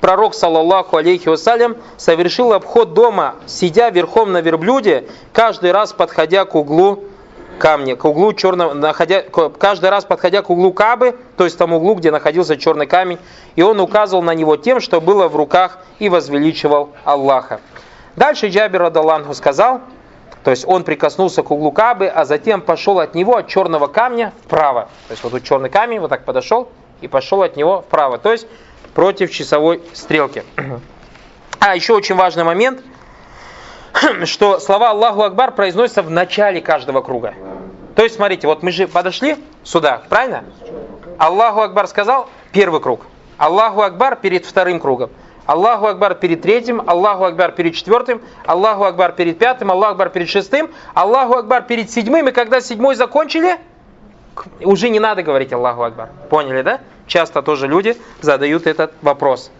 пророк, саллаллаху алейхи вассалям, совершил обход дома, сидя верхом на верблюде, каждый раз подходя к углу камня, к углу черного, находя, каждый раз подходя к углу Кабы, то есть тому углу, где находился черный камень, и он указывал на него тем, что было в руках, и возвеличивал Аллаха. Дальше Джабир Адаланху сказал, то есть он прикоснулся к углу Кабы, а затем пошел от него, от черного камня, вправо. То есть вот тут черный камень, вот так подошел и пошел от него вправо. То есть против часовой стрелки. <clears throat> А еще очень важный момент, <clears throat> что слова Аллаху Акбар произносятся в начале каждого круга. То есть, смотрите, вот мы же подошли сюда, правильно? Аллаху Акбар сказал, первый круг. Аллаху Акбар перед вторым кругом. Аллаху Акбар перед третьим, Аллаху Акбар перед четвертым, Аллаху Акбар перед пятым, Аллаху Акбар перед шестым, Аллаху Акбар перед седьмым. И когда седьмой закончили, уже не надо говорить Аллаху Акбар. Поняли, да? Часто тоже люди задают этот вопрос.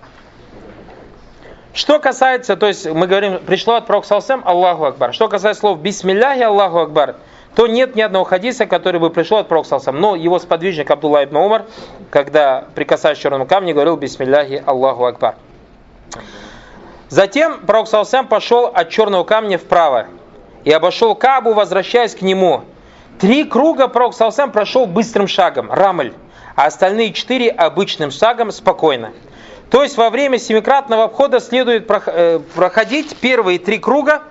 Что касается, то есть мы говорим, пришло от пророка Салсам Аллаху Акбар. Что касается слов Бисмилляхи Аллаху Акбар, то нет ни одного хадиса, который бы пришел от пророка Салсам. Но его сподвижник Абдулла ибн Умар, когда прикасаясь к черному камню, говорил Бисмилляхи Аллаху Акбар. Затем пророк Салсам пошел от черного камня вправо и обошел Кабу, возвращаясь к нему. Три круга пророк Салсам прошел быстрым шагом, рамль, а остальные четыре обычным шагом спокойно. То есть во время семикратного обхода следует э, проходить первые три круга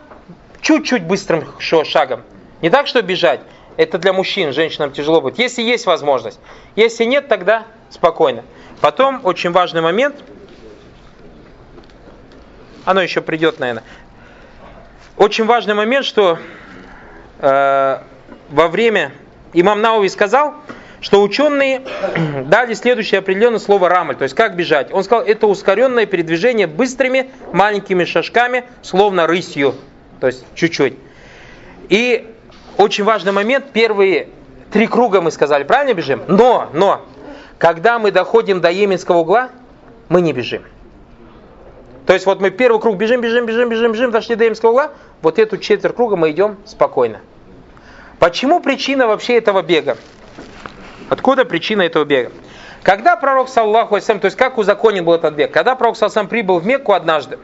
чуть-чуть быстрым шагом. Не так, что бежать. это для мужчин, женщинам тяжело будет. Если есть возможность. Если нет, тогда спокойно. Потом очень важный момент. Оно еще придет, наверное. Очень важный момент, что э, во время имам Науи сказал, что ученые <clears throat> дали следующее определенное слово рамль, то есть как бежать. Он сказал, это ускоренное передвижение быстрыми маленькими шажками, словно рысью, то есть чуть-чуть. И очень важный момент, первые три круга мы сказали, правильно бежим? Но, но, когда мы доходим до Йеменского угла, мы не бежим. То есть вот мы первый круг бежим, бежим, бежим, бежим, бежим, дошли до Йеменского угла, вот эту четверть круга мы идем спокойно. Почему причина вообще этого бега? Откуда причина этого бега? Когда пророк, саллаху алейсалям, то есть как узаконен был этот бег? Когда пророк, саллаху прибыл в Мекку однажды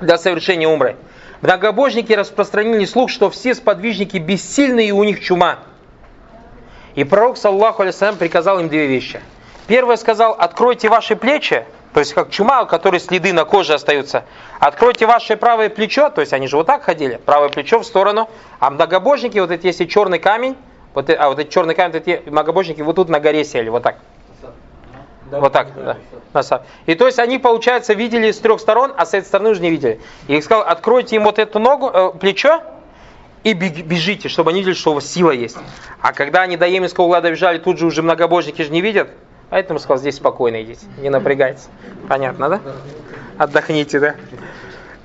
для совершения умры, многобожники распространили слух, что все сподвижники бессильны и у них чума. И пророк, саллаху алейсалям, приказал им две вещи. Первое сказал, откройте ваши плечи, то есть как чума, у которой следы на коже остаются. Откройте ваше правое плечо, то есть они же вот так ходили, правое плечо в сторону. А многобожники, вот это если черный камень, вот, а вот эти черный камень, эти многобожники вот тут на горе сели, вот так. Вот так, да. Насад. И то есть они, получается, видели с трех сторон, а с этой стороны уже не видели. И их сказал, откройте им вот эту ногу, э, плечо, и бежите, чтобы они видели, что у вас сила есть. А когда они до Еменского угла добежали, тут же уже многобожники же не видят, Поэтому сказал, здесь спокойно идите, не напрягайтесь. Понятно, да? Отдохните, да?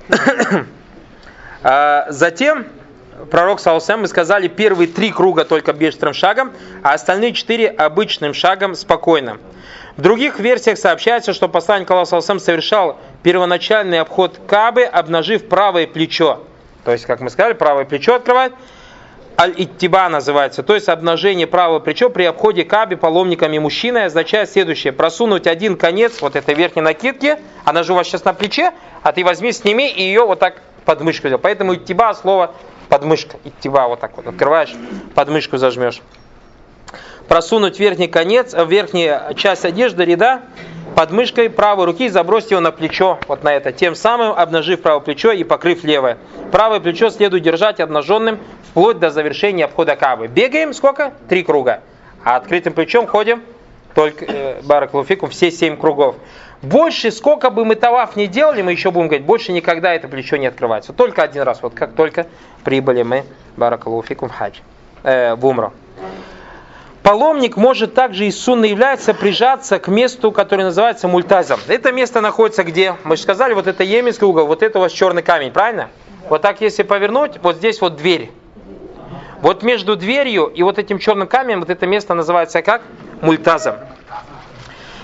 <coughs> а, затем пророк Саусам мы сказали первые три круга только быстрым шагом, а остальные четыре обычным шагом спокойно. В других версиях сообщается, что посланник Аллаха Саусам совершал первоначальный обход Кабы, обнажив правое плечо. То есть, как мы сказали, правое плечо открывает, аль-иттиба называется, то есть обнажение правого плеча при обходе каби паломниками мужчины означает следующее. Просунуть один конец вот этой верхней накидки, она же у вас сейчас на плече, а ты возьми, сними и ее вот так под мышку сделай. Поэтому иттиба слово подмышка, иттиба вот так вот открываешь, подмышку зажмешь. Просунуть верхний конец, верхняя часть одежды, ряда, под мышкой правой руки и забросить его на плечо, вот на это, тем самым обнажив правое плечо и покрыв левое. Правое плечо следует держать обнаженным вплоть до завершения обхода Кабы. Бегаем сколько? Три круга. А открытым плечом ходим только э, Бараклуфикум все семь кругов. Больше, сколько бы мы таваф не делали, мы еще будем говорить, больше никогда это плечо не открывается. Только один раз, вот как только прибыли мы Бараклуфикум в хадж, э, в умру. Паломник может также из сунны является прижаться к месту, которое называется мультазом. Это место находится где? Мы же сказали, вот это Йеменский угол, вот это у вас черный камень, правильно? Вот так если повернуть, вот здесь вот дверь. Вот между дверью и вот этим черным камнем, вот это место называется как? Мультазом.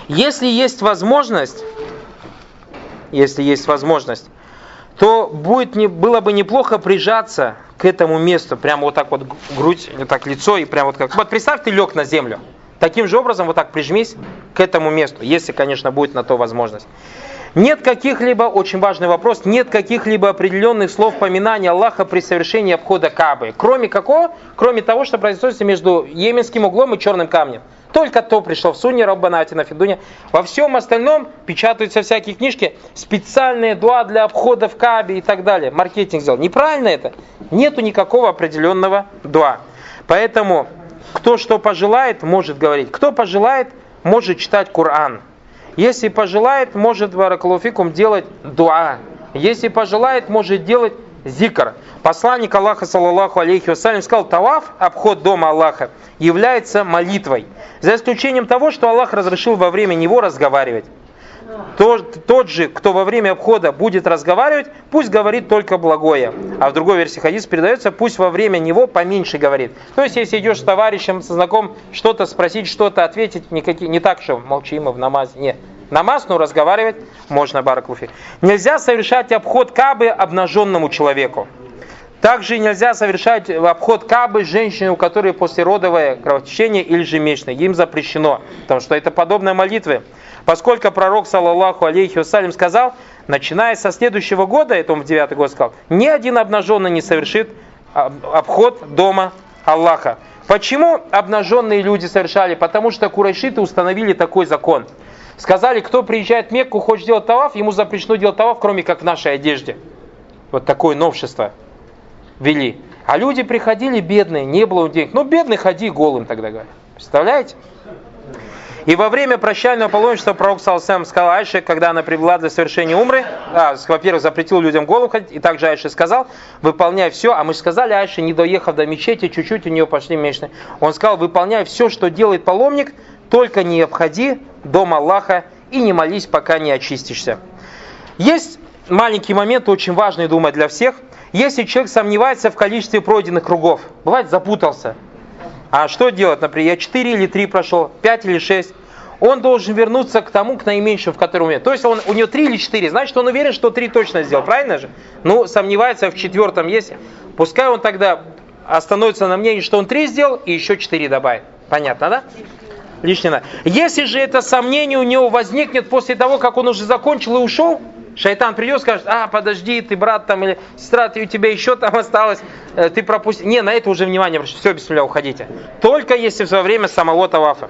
Если есть возможность, если есть возможность, то будет не, было бы неплохо прижаться к этому месту, прямо вот так вот грудь, вот так лицо и прямо вот как. Вот представь, ты лег на землю. Таким же образом вот так прижмись к этому месту, если, конечно, будет на то возможность. Нет каких-либо, очень важный вопрос, нет каких-либо определенных слов поминания Аллаха при совершении обхода Кабы. Кроме какого? Кроме того, что происходит между Йеменским углом и черным камнем. Только то пришло в Сунне, Раббана Атина Фидуня. Во всем остальном печатаются всякие книжки, специальные дуа для обхода в Кабе и так далее. Маркетинг сделал. Неправильно это. Нету никакого определенного дуа. Поэтому, кто что пожелает, может говорить. Кто пожелает, может читать Коран. Если пожелает, может Баракалуфикум делать дуа. Если пожелает, может делать зикр. Посланник Аллаха, саллаллаху алейхи вассалям, сказал, таваф, обход дома Аллаха, является молитвой. За исключением того, что Аллах разрешил во время него разговаривать. Тот, тот же, кто во время обхода будет разговаривать, пусть говорит только благое. А в другой версии хадис передается, пусть во время него поменьше говорит. То есть, если идешь с товарищем, со знакомым, что-то спросить, что-то ответить, никакие, не так, что молчим мы в намазе. Нет. Намаз, но разговаривать можно, баракуфи. Нельзя совершать обход Кабы обнаженному человеку. Также нельзя совершать обход Кабы женщине, у которой послеродовое кровотечение или же месячное. Им запрещено, потому что это подобная молитве. Поскольку пророк, саллаллаху алейхи вассалям, сказал, начиная со следующего года, это он в девятый год сказал, ни один обнаженный не совершит обход дома Аллаха. Почему обнаженные люди совершали? Потому что курайшиты установили такой закон. Сказали, кто приезжает в Мекку, хочет делать таваф, ему запрещено делать таваф, кроме как в нашей одежде. Вот такое новшество ввели. А люди приходили бедные, не было у денег. Ну, бедный, ходи голым тогда, говорят. Представляете? И во время прощального паломничества пророк Салсам сказал Айше, когда она прибыла для совершения умры, а, во-первых, запретил людям голову ходить, и также Айше сказал, выполняй все, а мы же сказали Айше, не доехав до мечети, чуть-чуть у нее пошли месячные. Он сказал, выполняй все, что делает паломник, только не обходи дом Аллаха и не молись, пока не очистишься. Есть маленький момент, очень важный, думаю, для всех. Если человек сомневается в количестве пройденных кругов, бывает запутался, а что делать, например, я 4 или 3 прошел, 5 или 6, он должен вернуться к тому, к наименьшему, в котором он То есть он, у него 3 или 4, значит он уверен, что 3 точно сделал, правильно же? Ну, сомневается в четвертом есть. Пускай он тогда остановится на мнении, что он 3 сделал и еще 4 добавит. Понятно, да? Лишнее надо. Если же это сомнение у него возникнет после того, как он уже закончил и ушел, Шайтан придет скажет, а, подожди, ты брат там или сестра, ты, у тебя еще там осталось, э, ты пропустил. Не, на это уже внимание, все, без меня уходите. Только если во время самого тавафа.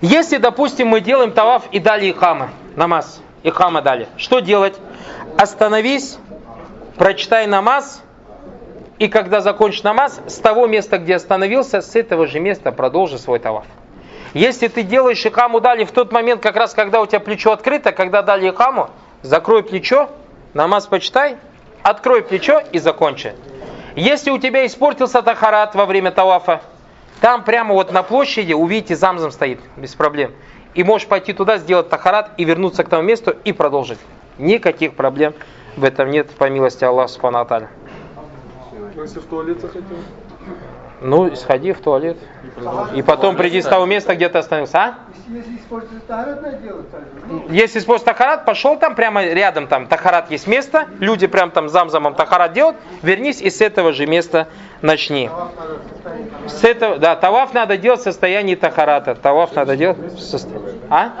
Если, допустим, мы делаем таваф и дали ихама, намаз, ихама дали, что делать? Остановись, прочитай намаз, и когда закончишь намаз, с того места, где остановился, с этого же места продолжи свой таваф. Если ты делаешь икаму дали в тот момент, как раз когда у тебя плечо открыто, когда дали икаму, закрой плечо, намаз почитай, открой плечо и закончи. Если у тебя испортился тахарат во время тавафа, там прямо вот на площади, увидите, замзам стоит, без проблем. И можешь пойти туда, сделать тахарат и вернуться к тому месту и продолжить. Никаких проблем в этом нет, по милости Аллаха Субхану Если в туалет захотел? Ну, сходи в туалет. И потом приди с того места, где ты остановился. А? Если использовать тахарат, надо делать так же. Если использовать тахарат, пошел там прямо рядом, там тахарат есть место, люди прям там замзамом тахарат делают, вернись и с этого же места начни. С этого, да, таваф надо делать в состоянии тахарата. Таваф надо делать в состоянии... А?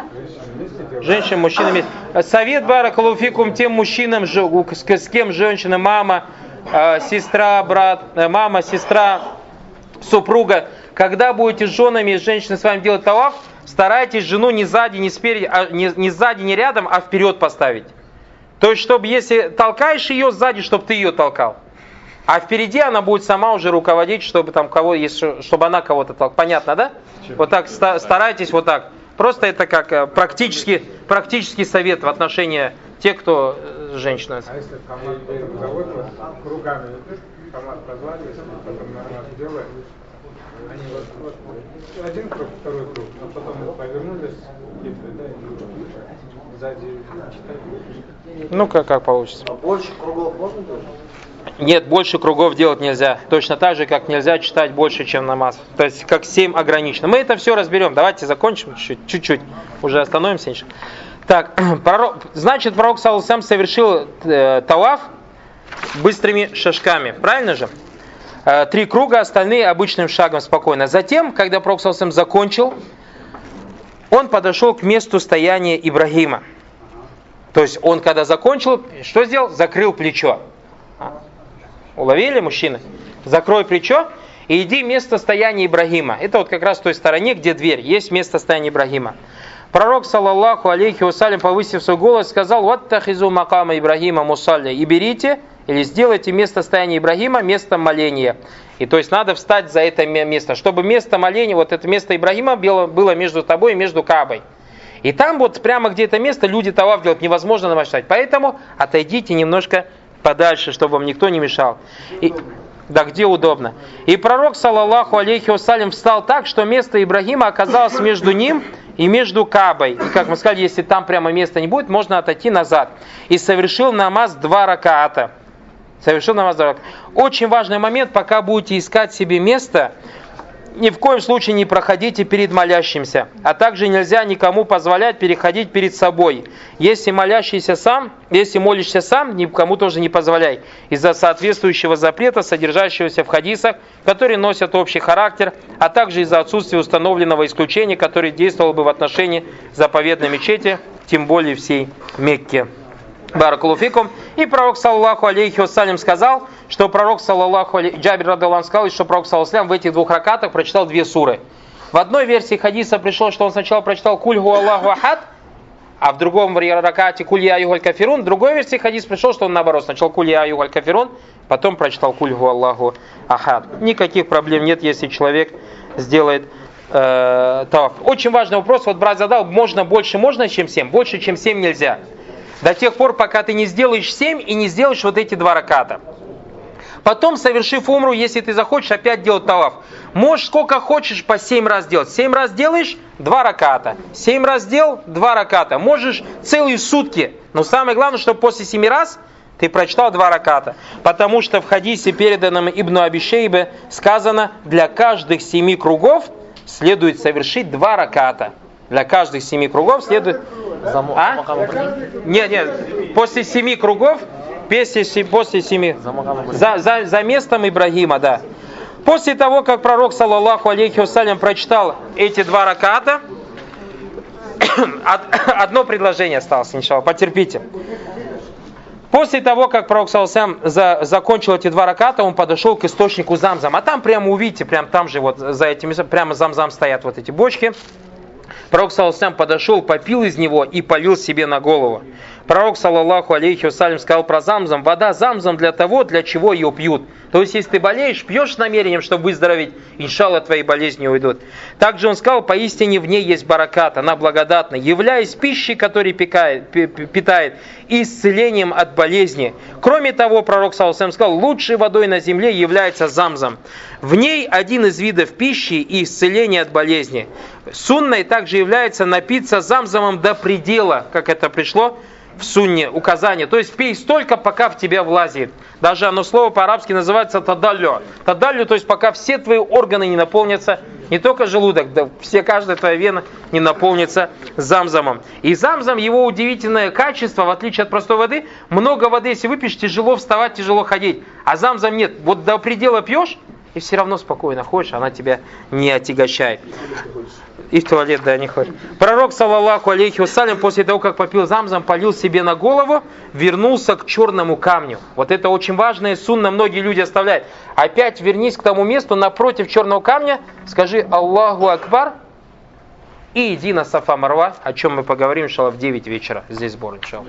Женщин, мужчина вместе. Совет Баракалуфикум тем мужчинам, с кем женщина, мама, сестра, брат, э, мама, сестра, супруга, когда будете с женами и с женщиной с вами делать талав, старайтесь жену не сзади, не спереди, а не, не сзади, не рядом, а вперед поставить. То есть, чтобы если толкаешь ее сзади, чтобы ты ее толкал. А впереди она будет сама уже руководить, чтобы там кого, если, чтобы она кого-то толкала. Понятно, да? Вот так старайтесь вот так. Просто это как э, практический, практический совет в отношении тех, кто э, женщина. А если команд завод кругами команд разваливается, потом нормально делает, они вот, вот, вот один круг, второй круг, а потом повернулись, и, да, и сзади читать. Ну, как, как получится. А больше кругов можно делать? Нет, больше кругов делать нельзя. Точно так же, как нельзя читать больше, чем намаз. То есть, как 7 ограничено. Мы это все разберем. Давайте закончим чуть-чуть. Уже остановимся. Так, <clears throat> пророк, значит, пророк сам совершил э, талав быстрыми шажками. Правильно же? Э, три круга, остальные обычным шагом спокойно. Затем, когда пророк сам закончил, он подошел к месту стояния Ибрагима. То есть он, когда закончил, что сделал? Закрыл плечо. Уловили, мужчины? Закрой плечо и иди место стояния Ибрагима. Это вот как раз в той стороне, где дверь. Есть место стояния Ибрагима. Пророк, саллаллаху алейхи вассалям, повысив свой голос, сказал, вот тахизу макама Ибрагима мусалля, и берите, или сделайте место стояния Ибрагима местом моления. И то есть надо встать за это место, чтобы место моления, вот это место Ибрагима было, было между тобой и между Кабой. И там вот прямо где это место люди тавав делать невозможно намочать. Поэтому отойдите немножко подальше, чтобы вам никто не мешал. И, да, где удобно. И пророк, саллаллаху алейхи вассалям, встал так, что место Ибрагима оказалось между ним и между Кабой. И как мы сказали, если там прямо места не будет, можно отойти назад. И совершил намаз два ракаата. Совершил намаз два ракаата. Очень важный момент, пока будете искать себе место, ни в коем случае не проходите перед молящимся, а также нельзя никому позволять переходить перед собой. Если молящийся сам, если молишься сам, никому тоже не позволяй, из-за соответствующего запрета, содержащегося в хадисах, которые носят общий характер, а также из-за отсутствия установленного исключения, которое действовало бы в отношении заповедной мечети, тем более всей Мекки. Баракулуфикум. И пророк, саллаху алейхи вассалям, сказал, что пророк, саллаху алейхи, Джабир Радалан сказал, что пророк, саллаху в этих двух ракатах прочитал две суры. В одной версии хадиса пришло, что он сначала прочитал Кульгу Аллаху Ахад, а в другом ракате кулья югаль кафирун. В другой версии хадис пришел, что он наоборот. Сначала кулья югаль кафирун, потом прочитал кульгу Аллаху ахад. Никаких проблем нет, если человек сделает э, таваф. Очень важный вопрос, вот брат задал, можно больше, можно, чем 7? Больше, чем 7 нельзя. До тех пор, пока ты не сделаешь 7 и не сделаешь вот эти два раката. Потом, совершив умру, если ты захочешь, опять делать таваф. Можешь сколько хочешь по 7 раз делать. 7 раз делаешь, 2 раката. 7 раз сделал, 2 раката. Можешь целые сутки. Но самое главное, чтобы после 7 раз ты прочитал 2 раката. Потому что в хадисе, переданном Ибну Абишейбе, сказано, для каждых 7 кругов следует совершить 2 раката. Для каждых 7 кругов следует... А? Нет, нет. После 7 кругов После, после семи. За, за, за местом Ибрагима, да. После того, как пророк, саллаллаху алейхи вассалям, прочитал эти два раката, <coughs> <coughs> одно предложение осталось, иншалла, потерпите. После того, как пророк Салсам за, закончил эти два раката, он подошел к источнику Замзам. А там прямо увидите, прямо там же вот за этими, прямо Замзам стоят вот эти бочки. Пророк Салсам подошел, попил из него и полил себе на голову. Пророк, саллаллаху алейхи вассалям, сказал про замзам, вода замзам для того, для чего ее пьют. То есть, если ты болеешь, пьешь с намерением, чтобы выздороветь, иншалла, твои болезни уйдут. Также он сказал, поистине в ней есть баракат, она благодатна, являясь пищей, которая пикает, питает, исцелением от болезни. Кроме того, пророк, саллаллаху сказал, лучшей водой на земле является замзам. В ней один из видов пищи и исцеления от болезни. Сунной также является напиться замзамом до предела, как это пришло в сунне указание. То есть пей столько, пока в тебя влазит. Даже оно слово по-арабски называется тадаллю. Тадаллю, то есть пока все твои органы не наполнятся, не только желудок, да все, каждая твоя вена не наполнится замзамом. И замзам, его удивительное качество, в отличие от простой воды, много воды, если выпьешь, тяжело вставать, тяжело ходить. А замзам нет. Вот до предела пьешь, и все равно спокойно ходишь, она тебя не отягощает. И в туалет, да, не ходит. Пророк, саллаллаху алейхи вассалям, после того, как попил замзам, полил себе на голову, вернулся к черному камню. Вот это очень важное сунна, многие люди оставляют. Опять вернись к тому месту напротив черного камня, скажи Аллаху Акбар, и иди на Сафа Марва, о чем мы поговорим, иншалла, в 9 вечера. Здесь сбор, иншалла.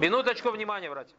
Минуточку внимания, братья.